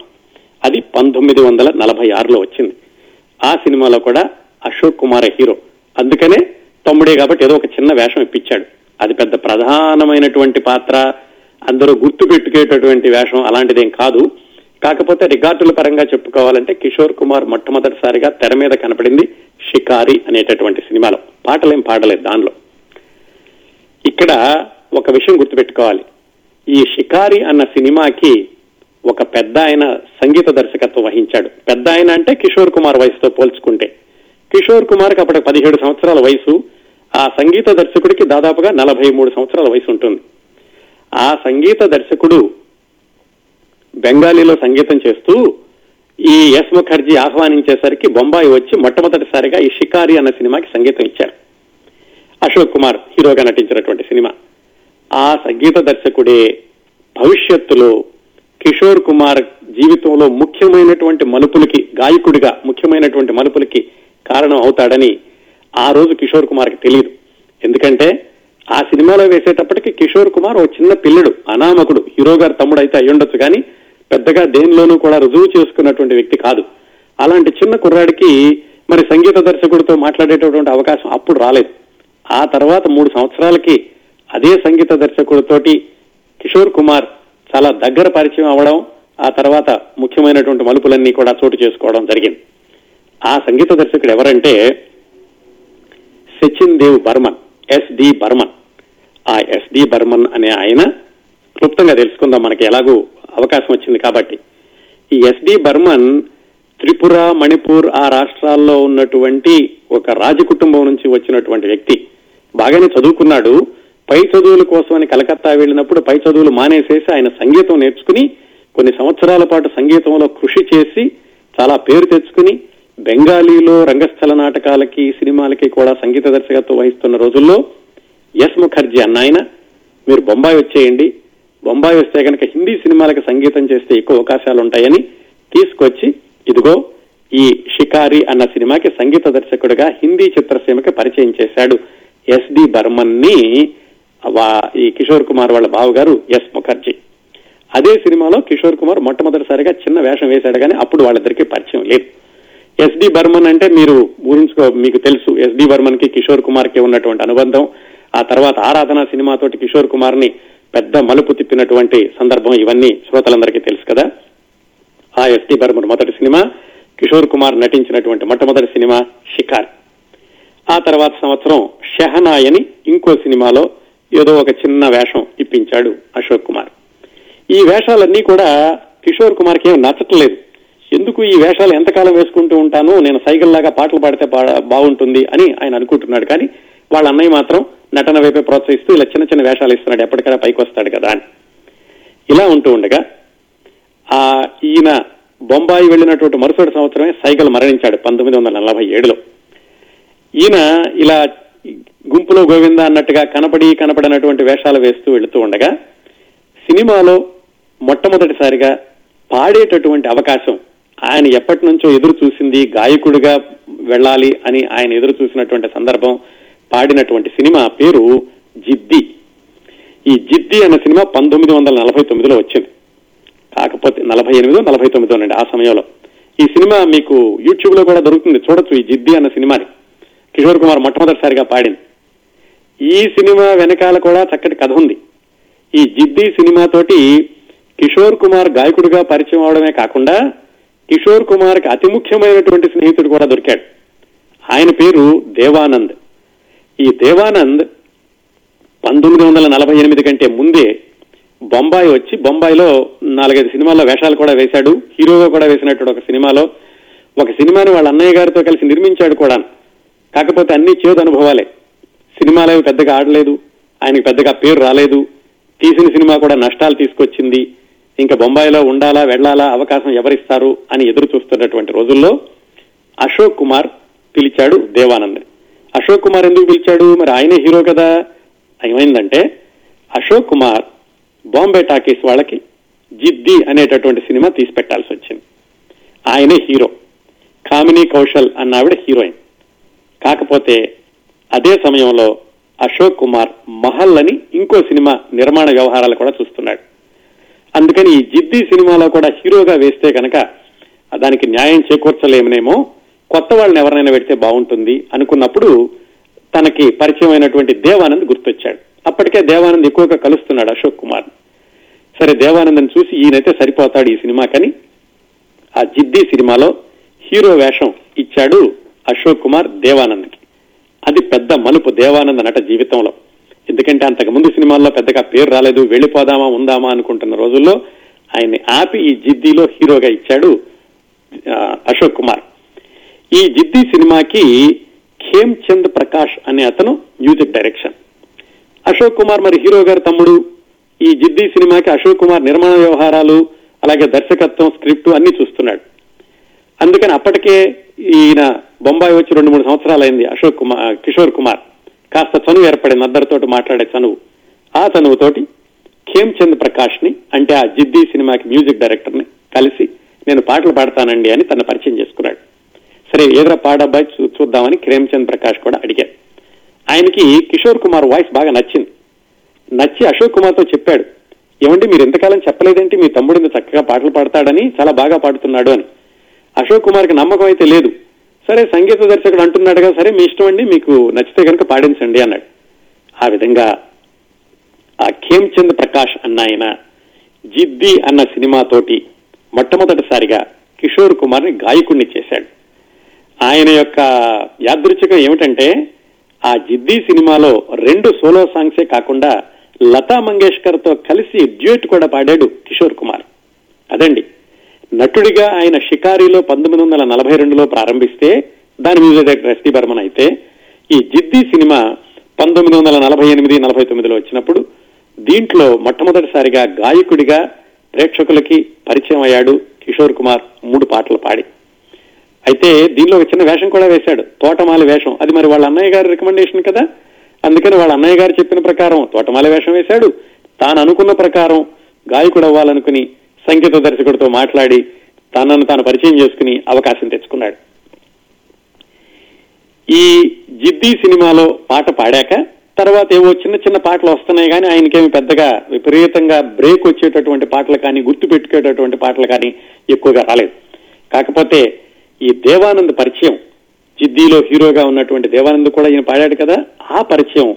అది పంతొమ్మిది వందల నలభై ఆరులో వచ్చింది. ఆ సినిమాలో కూడా అశోక్ కుమార్ హీరో. అందుకనే తమ్ముడే కాబట్టి ఏదో ఒక చిన్న వేషం ఇప్పించాడు. అది పెద్ద ప్రధానమైనటువంటి పాత్ర అందరూ గుర్తు పెట్టుకునేటటువంటి వేషం అలాంటిదేం కాదు. కాకపోతే రికార్డుల పరంగా చెప్పుకోవాలంటే కిషోర్ కుమార్ మొట్టమొదటిసారిగా తెర మీద కనపడింది షికారి అనేటటువంటి సినిమాలో. పాటలేం పాడలేదు దానిలో. ఇక్కడ ఒక విషయం గుర్తుపెట్టుకోవాలి. ఈ షికారి అన్న సినిమాకి ఒక పెద్ద ఆయన సంగీత దర్శకత్వం వహించాడు. పెద్ద ఆయన అంటే కిషోర్ కుమార్ వయసుతో పోల్చుకుంటే. కిషోర్ కుమార్కి అప్పటి పదిహేడు సంవత్సరాల వయసు. ఆ సంగీత దర్శకుడికి దాదాపుగా నలభై మూడు సంవత్సరాల వయసు ఉంటుంది. ఆ సంగీత దర్శకుడు బెంగాలీలో సంగీతం చేస్తూ ఈ ఎస్ ముఖర్జీ ఆహ్వానించేసరికి బొంబాయి వచ్చి మొట్టమొదటిసారిగా ఈ షికారి అన్న సినిమాకి సంగీతం ఇచ్చారు. అశోక్ కుమార్ హీరోగా నటించినటువంటి సినిమా. ఆ సంగీత దర్శకుడే భవిష్యత్తులో కిషోర్ కుమార్ జీవితంలో ముఖ్యమైనటువంటి మలుపులకి గాయకుడిగా ముఖ్యమైనటువంటి మలుపులకి కారణం అవుతాడని ఆ రోజు కిషోర్ కుమార్కి తెలియదు ఎందుకంటే ఆ సినిమాలో వేసేటప్పటికి కిషోర్ కుమార్ ఓ చిన్న పిల్లడు అనామకుడు హీరో గారు తమ్ముడు అయితే అయ్యుండొచ్చు కానీ పెద్దగా దేనిలోనూ కూడా రుజువు చేసుకున్నటువంటి వ్యక్తి కాదు. అలాంటి చిన్న కుర్రాడికి మరి సంగీత దర్శకుడితో మాట్లాడేటటువంటి అవకాశం అప్పుడు రాలేదు. ఆ తర్వాత మూడు సంవత్సరాలకి అదే సంగీత దర్శకుడితోటి కిషోర్ కుమార్ చాలా దగ్గర పరిచయం అవడం ఆ తర్వాత ముఖ్యమైనటువంటి మలుపులన్నీ కూడా చోటు చేసుకోవడం జరిగింది. ఆ సంగీత దర్శకుడు ఎవరంటే సచిన్ దేవ్ బర్మన్ ఎస్డి బర్మన్. ఆ ఎస్డి బర్మన్ అనే ఆయన క్లుప్తంగా తెలుసుకుందాం మనకి ఎలాగూ అవకాశం వచ్చింది కాబట్టి. ఈ ఎస్డి బర్మన్ త్రిపుర మణిపూర్ ఆ రాష్ట్రాల్లో ఉన్నటువంటి ఒక రాజకుటుంబం నుంచి వచ్చినటువంటి వ్యక్తి. బాగానే చదువుకున్నాడు. పై చదువుల కోసమని కలకత్తా వెళ్ళినప్పుడు పై చదువులు మానేసేసి ఆయన సంగీతం నేర్చుకుని కొన్ని సంవత్సరాల పాటు సంగీతంలో కృషి చేసి చాలా పేరు తెచ్చుకుని బెంగాలీలో రంగస్థల నాటకాలకి సినిమాలకి కూడా సంగీత దర్శకత్వం వహిస్తున్న రోజుల్లో ఎస్ ముఖర్జీ అన్నాయన మీరు బొంబాయి వచ్చేయండి. బొంబాయి వస్తే కనుక హిందీ సినిమాలకు సంగీతం చేస్తే ఎక్కువ అవకాశాలు ఉంటాయని తీసుకొచ్చి ఇదిగో ఈ షికారి అన్న సినిమాకి సంగీత దర్శకుడిగా హిందీ చిత్రసీమకి పరిచయం చేశాడు. ఎస్డి బర్మన్ని ఈ కిషోర్ కుమార్ వాళ్ళ బావగారు ఎస్ ముఖర్జీ. అదే సినిమాలో కిషోర్ కుమార్ మొట్టమొదటిసారిగా చిన్న వేషం వేశాడు కానీ అప్పుడు వాళ్ళిద్దరికీ పరిచయం లేదు. ఎస్డి బర్మన్ అంటే మీరు ఊహించుకో మీకు తెలుసు. ఎస్డి బర్మన్కి కిషోర్ కుమార్కి ఉన్నటువంటి అనుబంధం. ఆ తర్వాత ఆరాధన సినిమాతోటి కిషోర్ కుమార్ని పెద్ద మలుపు తిప్పినటువంటి సందర్భం ఇవన్నీ శ్రోతలందరికీ తెలుసు కదా. ఆ ఎస్డి బర్మన్ మొదటి సినిమా కిషోర్ కుమార్ నటించినటువంటి మొట్టమొదటి సినిమా షికార్. ఆ తర్వాత సంవత్సరం షెహనాయని ఇంకో సినిమాలో ఏదో ఒక చిన్న వేషం ఇప్పించాడు అశోక్ కుమార్. ఈ వేషాలన్నీ కూడా కిషోర్ కుమార్కి ఏం నచ్చట్లేదు. ఎందుకు ఈ వేషాలు ఎంతకాలం వేసుకుంటూ ఉంటాను? నేను సైకిల్ లాగా పాటలు పాడితే బాగుంటుంది అని ఆయన అనుకుంటున్నాడు. కానీ వాళ్ళ అన్నయ్య మాత్రం నటన వైపే ప్రోత్సహిస్తూ ఇలా చిన్న చిన్న వేషాలు ఇస్తున్నాడు. ఎప్పటికైనా పైకి వస్తాడు కదా అని. ఇలా ఉంటూ ఉండగా ఆ ఈయన బొంబాయి వెళ్ళినటువంటి మరుసటి సంవత్సరమే సైకిల్ మరణించాడు పంతొమ్మిది వందల నలభై ఏడులో. ఈయన ఇలా గుంపులో గోవింద అన్నట్టుగా కనపడి కనపడినటువంటి వేషాలు వేస్తూ వెళుతూ ఉండగా సినిమాలో మొట్టమొదటిసారిగా పాడేటటువంటి అవకాశం ఆయన ఎప్పటి నుంచో ఎదురు చూసింది గాయకుడిగా వెళ్ళాలి అని ఆయన ఎదురు చూసినటువంటి సందర్భం పాడినటువంటి సినిమా పేరు జిద్ది. ఈ జిద్ది అన్న సినిమా పంతొమ్మిది వందల నలభై తొమ్మిదిలో వచ్చింది. కాకపోతే నలభై ఎనిమిదో నలభై తొమ్మిదో అండి ఆ సమయంలో. ఈ సినిమా మీకు యూట్యూబ్లో కూడా దొరుకుతుంది. చూడొచ్చు ఈ జిద్ది అన్న సినిమాని. కిషోర్ కుమార్ మొట్టమొదటిసారిగా పాడింది. ఈ సినిమా వెనకాల కూడా చక్కటి కథ ఉంది. ఈ జిద్ది సినిమాతోటి కిషోర్ కుమార్ గాయకుడిగా పరిచయం అవడమే కాకుండా కిషోర్ కుమార్కి అతి ముఖ్యమైనటువంటి స్నేహితుడు కూడా దొరికాడు. ఆయన పేరు దేవానంద్. ఈ దేవానంద్ పంతొమ్మిది వందల నలభై ఎనిమిది కంటే ముందే బొంబాయి వచ్చి బొంబాయిలో నాలుగైదు సినిమాల్లో వేషాలు కూడా వేశాడు. హీరోగా కూడా వేసినట్టు ఒక సినిమాలో ఒక సినిమాని వాళ్ళ అన్నయ్య గారితో కలిసి నిర్మించాడు కూడా కాకపోతే అన్ని చేదు అనుభవాలే. సినిమాలు అవి పెద్దగా ఆడలేదు ఆయనకి పెద్దగా పేరు రాలేదు. తీసిన సినిమా కూడా నష్టాలు తీసుకొచ్చింది. ఇంకా బొంబాయిలో ఉండాలా వెళ్ళాలా అవకాశం ఎవరిస్తారు అని ఎదురు చూస్తున్నటువంటి రోజుల్లో అశోక్ కుమార్ పిలిచాడు దేవానంద్. అశోక్ కుమార్ ఎందుకు పిలిచాడు? మరి ఆయనే హీరో కదా. ఏమైందంటే అశోక్ కుమార్ బాంబే టాకీస్ వాళ్ళకి జిద్ది అనేటటువంటి సినిమా తీసి పెట్టాల్సి వచ్చింది. ఆయనే హీరో. కామినీ కౌశల్ అన్న ఆవిడ హీరోయిన్. కాకపోతే అదే సమయంలో అశోక్ కుమార్ మహల్ అని ఇంకో సినిమా నిర్మాణ వ్యవహారాలు కూడా చూస్తున్నాడు. అందుకని ఈ జిద్ది సినిమాలో కూడా హీరోగా వేస్తే కనుక దానికి న్యాయం చేకూర్చలేమనేమో కొత్త వాళ్ళని ఎవరైనా పెడితే బాగుంటుంది అనుకున్నప్పుడు తనకి పరిచయం అయినటువంటి దేవానంద్ గుర్తొచ్చాడు. అప్పటికే దేవానంద్ ఎక్కువగా కలుస్తున్నాడు అశోక్ కుమార్ సరే దేవానంద్ చూసి ఈయనైతే సరిపోతాడు ఈ సినిమాకని ఆ జిద్ది సినిమాలో హీరో వేషం ఇచ్చాడు అశోక్ కుమార్ దేవానంద్కి. అది పెద్ద మలుపు దేవానంద నట జీవితంలో. ఎందుకంటే అంతకు ముందు సినిమాల్లో పెద్దగా పేరు రాలేదు వెళ్ళిపోదామా ఉందామా అనుకుంటున్న రోజుల్లో ఆయన్ని ఆపి ఈ జిద్దిలో హీరోగా ఇచ్చాడు అశోక్ కుమార్. ఈ జిద్ది సినిమాకి ఖేమ్చంద్ ప్రకాష్ అనే అతను మ్యూజిక్ డైరెక్షన్. అశోక్ కుమార్ మరి హీరో గారి తమ్ముడు. ఈ జిద్ది సినిమాకి అశోక్ కుమార్ నిర్మాణ వ్యవహారాలు అలాగే దర్శకత్వం స్క్రిప్ట్ అన్ని చూస్తున్నాడు. అందుకని అప్పటికే ఈయన బొంబాయి వచ్చి రెండు మూడు సంవత్సరాలైంది అశోక్ కుమార్ కిషోర్ కుమార్. కాస్త చనువు ఏర్పడింది అందరితోటి మాట్లాడే చనువు. ఆ చనువుతోటి ఖేమ్చంద్ ప్రకాష్ని అంటే ఆ జిద్ది సినిమాకి మ్యూజిక్ డైరెక్టర్ని కలిసి నేను పాటలు పాడతానండి అని తన పరిచయం చేసుకున్నాడు. సరే ఏదైనా పాడబ్బాయి చూ- చూద్దామని ఖేమ్చంద్ ప్రకాష్ కూడా అడిగాడు ఆయనకి కిషోర్ కుమార్ వాయిస్ బాగా నచ్చింది. నచ్చి అశోక్ కుమార్తో చెప్పాడు ఏమండి మీరు ఎంతకాలం చెప్పలేదేంటి? మీ తమ్ముడు చక్కగా పాటలు పాడతాడని చాలా బాగా పాడుతున్నాడు అని. అశోక్ కుమార్కి నమ్మకం అయితే లేదు. సరే సంగీత దర్శకుడు అంటున్నాడుగా సరే మీ ఇష్టం అండి మీకు నచ్చితే కనుక పాడించండి అన్నాడు. ఆ విధంగా ఆ ఖేమ్చంద్ ప్రకాష్ అన్న ఆయన జిద్ది అన్న సినిమాతోటి మొట్టమొదటిసారిగా కిషోర్ కుమార్ని గాయకుణ్ణి చేశాడు. ఆయన యొక్క యాదృచ్ఛికం ఏమిటంటే ఆ జిద్ది సినిమాలో రెండు సోలో సాంగ్సే కాకుండా లతా మంగేష్కర్తో కలిసి డ్యూట్ కూడా పాడాడు కిషోర్ కుమార్. అదండి. నటుడిగా ఆయన షికారిలో పంతొమ్మిది వందల నలభై రెండులో ప్రారంభిస్తే దాని మ్యూజిక్ డైరెక్టర్ ఎస్టీ బర్మన్ అయితే ఈ జిద్ది సినిమా పంతొమ్మిది వందల నలభై ఎనిమిది నలభై తొమ్మిదిలో వచ్చినప్పుడు దీంట్లో మొట్టమొదటిసారిగా గాయకుడిగా ప్రేక్షకులకి పరిచయం అయ్యాడు కిషోర్ కుమార్ మూడు పాటలు పాడి. అయితే దీనిలో ఒక చిన్న వేషం కూడా వేశాడు. తోటమాలి వేషం. అది మరి వాళ్ళ అన్నయ్య గారి రికమెండేషన్ కదా? అందుకని వాళ్ళ అన్నయ్య గారు చెప్పిన ప్రకారం తోటమాలి వేషం వేశాడు. తాను అనుకున్న ప్రకారం గాయకుడు అవ్వాలనుకుని సంగీత దర్శకుడితో మాట్లాడి తనను తాను పరిచయం చేసుకుని అవకాశం తెచ్చుకున్నాడు. ఈ జిద్ది సినిమాలో పాట పాడాక తర్వాత ఏవో చిన్న చిన్న పాటలు వస్తున్నాయి కానీ ఆయనకేమి పెద్దగా విపరీతంగా బ్రేక్ వచ్చేటటువంటి పాటలు కానీ గుర్తు పెట్టుకునేటటువంటి పాటలు కానీ ఎక్కువగా రాలేదు. కాకపోతే ఈ దేవానంద్ పరిచయం జిద్దీలో హీరోగా ఉన్నటువంటి దేవానంద్ కూడా ఈయన పాడాడు కదా ఆ పరిచయం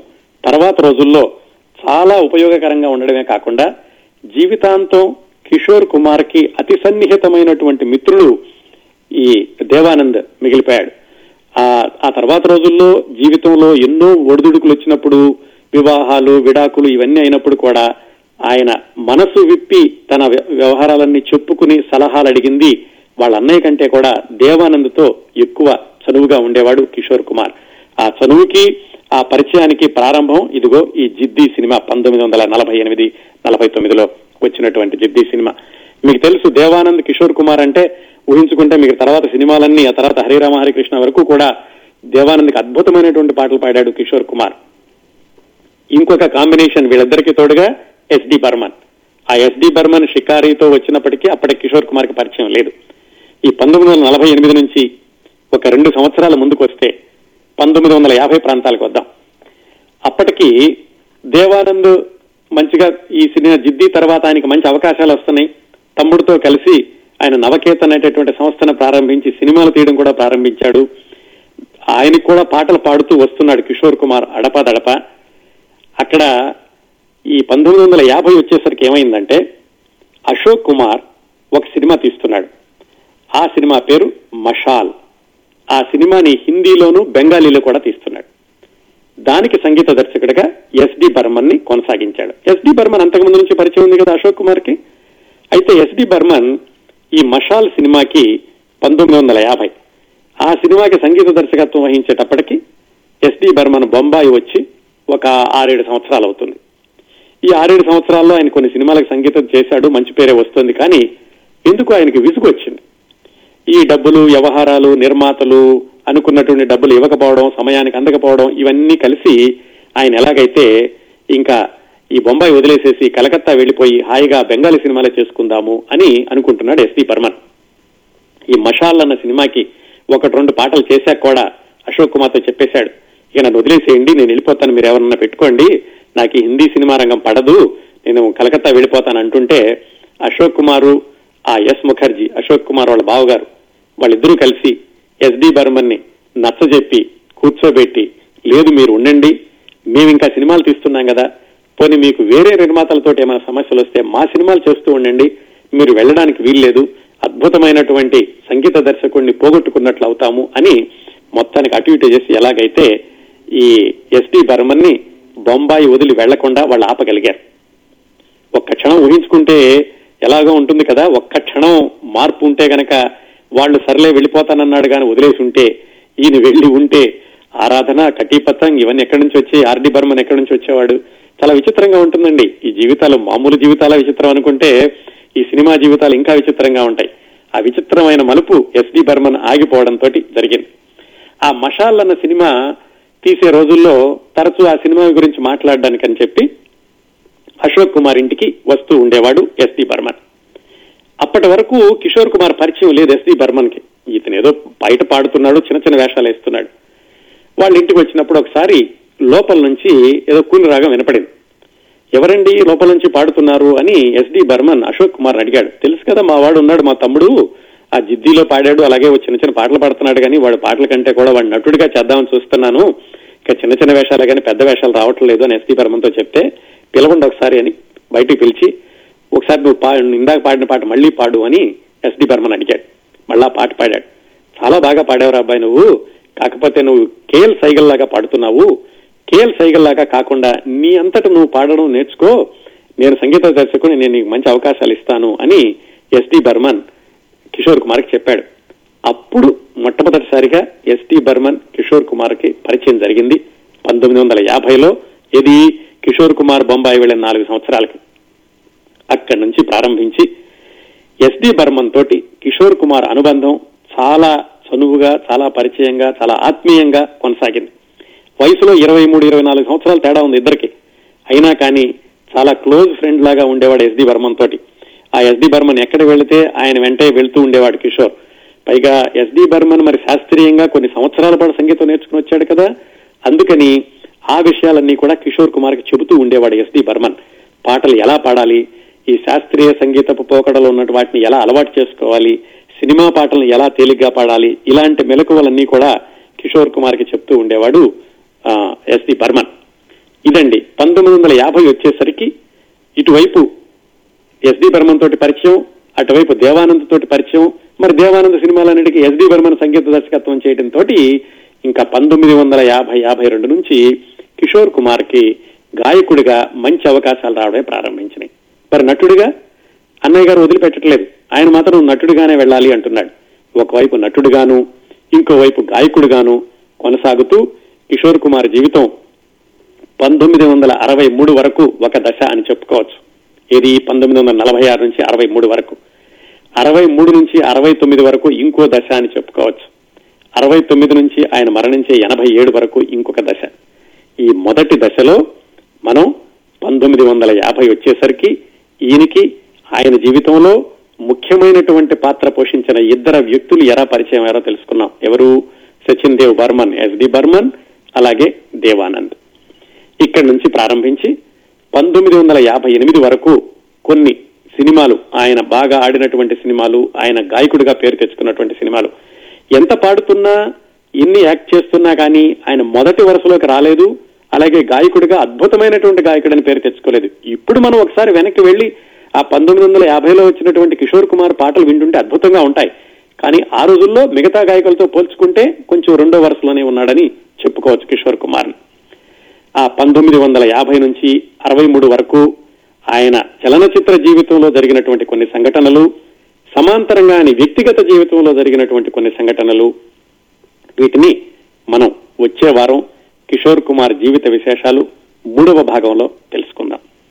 తర్వాత రోజుల్లో చాలా ఉపయోగకరంగా ఉండడమే కాకుండా జీవితాంతం కిషోర్ కుమార్కి అతి సన్నిహితమైనటువంటి మిత్రుడు ఈ దేవానంద్ మిగిలిపోయాడు. ఆ ఆ తర్వాత రోజుల్లో జీవితంలో ఎన్నో ఒడిదుడుకులు వచ్చినప్పుడు వివాహాలు విడాకులు ఇవన్నీ అయినప్పుడు కూడా ఆయన మనసు విప్పి తన వ్య- వ్యవహారాలన్నీ చెప్పుకుని సలహాలు అడిగింది వాళ్ళ అన్నయ్య కంటే కూడా దేవానంద్తో ఎక్కువ చనువుగా ఉండేవాడు కిషోర్ కుమార్. ఆ చనువుకి ఆ పరిచయానికి ప్రారంభం ఇదిగో ఈ జిద్ది సినిమా పంతొమ్మిది వందల నలభై ఎనిమిది నలభై తొమ్మిదిలో వచ్చినటువంటి జిద్ది సినిమా. మీకు తెలుసు దేవానంద్ కిషోర్ కుమార్ అంటే ఊహించుకుంటే మీకు తర్వాత సినిమాలన్నీ ఆ తర్వాత హరిరామ హరికృష్ణ వరకు కూడా దేవానంద్కి అద్భుతమైనటువంటి పాటలు పాడాడు కిషోర్ కుమార్. ఇంకొక కాంబినేషన్ వీళ్ళిద్దరికీ తోడుగా ఎస్డి బర్మన్. ఆ ఎస్డి బర్మన్ షికారీతో వచ్చినప్పటికీ అప్పటి కిషోర్ కుమార్కి పరిచయం లేదు. ఈ పంతొమ్మిది వందల నలభై ఎనిమిది నుంచి ఒక రెండు సంవత్సరాల ముందుకు వస్తే పంతొమ్మిది వందల యాభై ప్రాంతాలకు వద్దాం. అప్పటికి దేవానంద్ మంచిగా ఈ సినిమా జిద్ది తర్వాత ఆయనకి మంచి అవకాశాలు వస్తున్నాయి. తమ్ముడితో కలిసి ఆయన నవకేతన్ అనేటటువంటి సంస్థను ప్రారంభించి సినిమాలు తీయడం కూడా ప్రారంభించాడు. ఆయనకు కూడా పాటలు పాడుతూ వస్తున్నాడు కిషోర్ కుమార్ అడపదడప అక్కడ ఈ పంతొమ్మిది వందల యాభై వచ్చేసరికి ఏమైందంటే అశోక్ కుమార్ ఒక సినిమా తీస్తున్నాడు. ఆ సినిమా పేరు మషాల్. ఆ సినిమాని హిందీలోను బెంగాలీలో కూడా తీస్తున్నాడు. దానికి సంగీత దర్శకుడిగా ఎస్డి బర్మన్ని కొనసాగించాడు. ఎస్డి బర్మన్ అంతకుముందు నుంచి పరిచయం ఉంది కదా అశోక్ కుమార్కి అయితే ఎస్డి బర్మన్ ఈ మషాల్ సినిమాకి పంతొమ్మిది వందల యాభై. ఆ సినిమాకి సంగీత దర్శకత్వం వహించేటప్పటికి ఎస్డి బర్మన్ బొంబాయి వచ్చి ఒక ఆరేడు సంవత్సరాలు అవుతుంది. ఈ ఆరేడు సంవత్సరాల్లో ఆయన కొన్ని సినిమాలకు సంగీతం చేశాడు మంచి పేరే వస్తుంది. కానీ ఎందుకు ఆయనకి విసుగు వచ్చింది ఈ డబ్బులు వ్యవహారాలు నిర్మాతలు అనుకున్నటువంటి డబ్బులు ఇవ్వకపోవడం సమయానికి అందకపోవడం ఇవన్నీ కలిసి ఆయన ఎలాగైతే ఇంకా ఈ బొంబాయి వదిలేసేసి కలకత్తా వెళ్ళిపోయి హాయిగా బెంగాలీ సినిమాలే చేసుకుందాము అని అనుకుంటున్నాడు ఎస్పి బర్మన్ ఈ మషాల్ అన్న సినిమాకి ఒకటి రెండు పాటలు చేశాక కూడా అశోక్ కుమార్తో చెప్పేశాడు ఇక నన్ను వదిలేసేయండి నేను వెళ్ళిపోతాను మీరు ఎవరన్నా పెట్టుకోండి నాకు ఈ హిందీ సినిమా రంగం పడదు నేను కలకత్తా వెళ్ళిపోతాను అంటుంటే అశోక్ కుమారు ఆ ఎస్ ముఖర్జీ అశోక్ కుమార్ వాళ్ళ బావగారు వాళ్ళిద్దరూ కలిసి ఎస్డి బర్మన్ని నచ్చజెప్పి కూర్చోబెట్టి లేదు మీరు ఉండండి మేము ఇంకా సినిమాలు తీస్తున్నాం కదా పోనీ మీకు వేరే నిర్మాతలతో ఏమైనా సమస్యలు వస్తే మా సినిమాలు చేస్తూ ఉండండి మీరు వెళ్ళడానికి వీల్లేదు అద్భుతమైనటువంటి సంగీత దర్శకుడిని పోగొట్టుకున్నట్లు అవుతాము అని మొత్తానికి అటు ఇటు చేసి ఎలాగైతే ఈ ఎస్డి బర్మన్ని బొంబాయి వదిలి వెళ్ళకుండా వాళ్ళు ఆపగలిగారు. ఒక్క క్షణం ఊహించుకుంటే ఎలాగో ఉంటుంది కదా ఒక్క క్షణం మార్పు ఉంటే గనక వాళ్ళు సర్లే వెళ్ళిపోతానన్నాడు కానీ వదిలేసి ఉంటే ఈయన వెళ్ళి ఉంటే ఆరాధన కటీపత్తంగ్ ఇవన్నీ ఎక్కడి నుంచి వచ్చి ఆర్డి బర్మన్ ఎక్కడి నుంచి వచ్చేవాడు? చాలా విచిత్రంగా ఉంటుందండి. ఈ జీవితాలు మామూలు జీవితాల విచిత్రం అనుకుంటే ఈ సినిమా జీవితాలు ఇంకా విచిత్రంగా ఉంటాయి. ఆ విచిత్రమైన మలుపు ఎస్డి బర్మన్ ఆగిపోవడంతో జరిగింది. ఆ మషాల్ అన్న సినిమా తీసే రోజుల్లో తరచూ ఆ సినిమా గురించి మాట్లాడడానికని చెప్పి అశోక్ కుమార్ ఇంటికి వస్తూ ఉండేవాడు ఎస్డి బర్మన్. అప్పటి వరకు కిషోర్ కుమార్ పరిచయం లేదు ఎస్డి బర్మన్కి ఇతను ఏదో బయట పాడుతున్నాడు చిన్న చిన్న వేషాలు వేస్తున్నాడు. వాళ్ళ ఇంటికి వచ్చినప్పుడు ఒకసారి లోపల నుంచి ఏదో కూని రాగం వినపడింది. ఎవరండి లోపల నుంచి పాడుతున్నారు అని ఎస్డి బర్మన్ అశోక్ కుమార్ అడిగాడు. తెలుసు కదా మా వాడు ఉన్నాడు మా తమ్ముడు ఆ జిద్దీలో పాడాడు అలాగే చిన్న చిన్న పాటలు పాడుతున్నాడు కానీ వాడు పాటల కంటే కూడా వాడు నటుడిగా చేద్దామని చూస్తున్నాను. ఇక చిన్న చిన్న వేషాలు కానీ పెద్ద వేషాలు రావట్లేదు అని ఎస్డి బర్మన్తో చెప్తే పిలవండి ఒకసారి అని బయటికి పిలిచి ఒకసారి నువ్వు పా ఇందాక పాడిన పాట మళ్ళీ పాడు అని ఎస్డి బర్మన్ అడిగాడు. మళ్ళా పాట పాడాడు. చాలా బాగా పాడేవరా అబ్బాయి నువ్వు. కాకపోతే నువ్వు కేఎల్ సైగల్ లాగా పాడుతున్నావు. కేఎల్ సైగల్ లాగా కాకుండా నీ అంతట నువ్వు పాడడం నేర్చుకో. నేను సంగీత దర్శకుని నేను నీకు మంచి అవకాశాలు ఇస్తాను అని ఎస్డి బర్మన్ కిషోర్ కుమార్కి చెప్పాడు. అప్పుడు మొట్టమొదటిసారిగా ఎస్డి బర్మన్ కిషోర్ కుమార్కి పరిచయం జరిగింది. పంతొమ్మిది వందల యాభైలో. ఇది కిషోర్ కుమార్ బొంబాయి వెళ్ళిన నాలుగు సంవత్సరాలకి. అక్కడి నుంచి ప్రారంభించి ఎస్డి బర్మన్ తోటి కిషోర్ కుమార్ అనుబంధం చాలా చనువుగా చాలా పరిచయంగా చాలా ఆత్మీయంగా కొనసాగింది. వయసులో ఇరవై మూడు ఇరవై నాలుగు సంవత్సరాలు తేడా ఉంది ఇద్దరికి. అయినా కానీ చాలా క్లోజ్ ఫ్రెండ్ లాగా ఉండేవాడు ఎస్డి బర్మన్ తోటి. ఆ ఎస్డి బర్మన్ ఎక్కడ వెళితే ఆయన వెంటే వెళ్తూ ఉండేవాడు కిషోర్. పైగా ఎస్డి బర్మన్ మరి శాస్త్రీయంగా కొన్ని సంవత్సరాల పాటు సంగీతం నేర్చుకుని వచ్చాడు కదా. అందుకని ఆ విషయాలన్నీ కూడా కిషోర్ కుమార్కి చెబుతూ ఉండేవాడు ఎస్డి బర్మన్. పాటలు ఎలా పాడాలి? ఈ శాస్త్రీయ సంగీతపు పోకడలో ఉన్నటువంటి వాటిని ఎలా అలవాటు చేసుకోవాలి సినిమా పాటలను ఎలా తేలిగ్గా పాడాలి ఇలాంటి మెలకువలన్నీ కూడా కిషోర్ కుమార్కి చెప్తూ ఉండేవాడు ఎస్డి బర్మన్. ఇదండి పంతొమ్మిది వందల యాభై వచ్చేసరికి ఇటువైపు ఎస్డి బర్మన్ తోటి పరిచయం అటువైపు దేవానంద్ తోటి పరిచయం మరి దేవానంద్ సినిమాలన్నిటికీ ఎస్డి బర్మన్ సంగీత దర్శకత్వం చేయడం తోటి ఇంకా పంతొమ్మిది వందల యాభై యాభై రెండు నుంచి కిషోర్ కుమార్కి గాయకుడిగా మంచి అవకాశాలు రావడమే ప్రారంభించినాయి. మరి నటుడిగా అన్నయ్య గారు వదిలిపెట్టట్లేదు. ఆయన మాత్రం నటుడిగానే వెళ్ళాలి అంటున్నాడు. ఒకవైపు నటుడిగాను ఇంకోవైపు గాయకుడిగాను కొనసాగుతూ కిషోర్ కుమార్ జీవితం పంతొమ్మిది వందల అరవై మూడు వరకు ఒక దశ అని చెప్పుకోవచ్చు. ఇది పంతొమ్మిది వందల నలభై ఆరు నుంచి అరవై మూడు వరకు. అరవై మూడు నుంచి అరవై తొమ్మిది వరకు ఇంకో దశ అని చెప్పుకోవచ్చు. అరవై తొమ్మిది నుంచి ఆయన మరణించే ఎనభై ఏడు వరకు ఇంకొక దశ. ఈ మొదటి దశలో మనం పంతొమ్మిది వందల యాభై వచ్చేసరికి ఈయనకి ఆయన జీవితంలో ముఖ్యమైనటువంటి పాత్ర పోషించిన ఇద్దరు వ్యక్తులు ఎలా పరిచయం ఎవరో తెలుసుకున్నాం. ఎవరు? సచిన్ దేవ్ బర్మన్ ఎస్డి బర్మన్ అలాగే దేవానంద్. ఇక్కడి నుంచి ప్రారంభించి పంతొమ్మిది వందల యాభై ఎనిమిది వరకు కొన్ని సినిమాలు ఆయన బాగా ఆడినటువంటి సినిమాలు ఆయన గాయకుడిగా పేరు తెచ్చుకున్నటువంటి సినిమాలు. ఎంత పాడుతున్నా ఎన్ని యాక్ట్ చేస్తున్నా కానీ ఆయన మొదటి వరుసలోకి రాలేదు. అలాగే గాయకుడిగా అద్భుతమైనటువంటి గాయకుడని పేరు తెచ్చుకోలేదు. ఇప్పుడు మనం ఒకసారి వెనక్కి వెళ్ళి ఆ పంతొమ్మిది వందల యాభైలో వచ్చినటువంటి కిషోర్ కుమార్ పాటలు వింటుంటే అద్భుతంగా ఉంటాయి. కానీ ఆ రోజుల్లో మిగతా గాయకులతో పోల్చుకుంటే కొంచెం రెండో వరుసలోనే ఉన్నాడని చెప్పుకోవచ్చు కిషోర్ కుమార్ ఆ పంతొమ్మిది వందల యాభై నుంచి అరవై మూడు వరకు ఆయన చలనచిత్ర జీవితంలో జరిగినటువంటి కొన్ని సంఘటనలు సమాంతరంగా ఆయన వ్యక్తిగత జీవితంలో జరిగినటువంటి కొన్ని సంఘటనలు వీటిని మనం వచ్చే వారం కిషోర్ కుమార్ జీవిత విశేషాలు మూడవ భాగంలో తెలుసుకుందాం.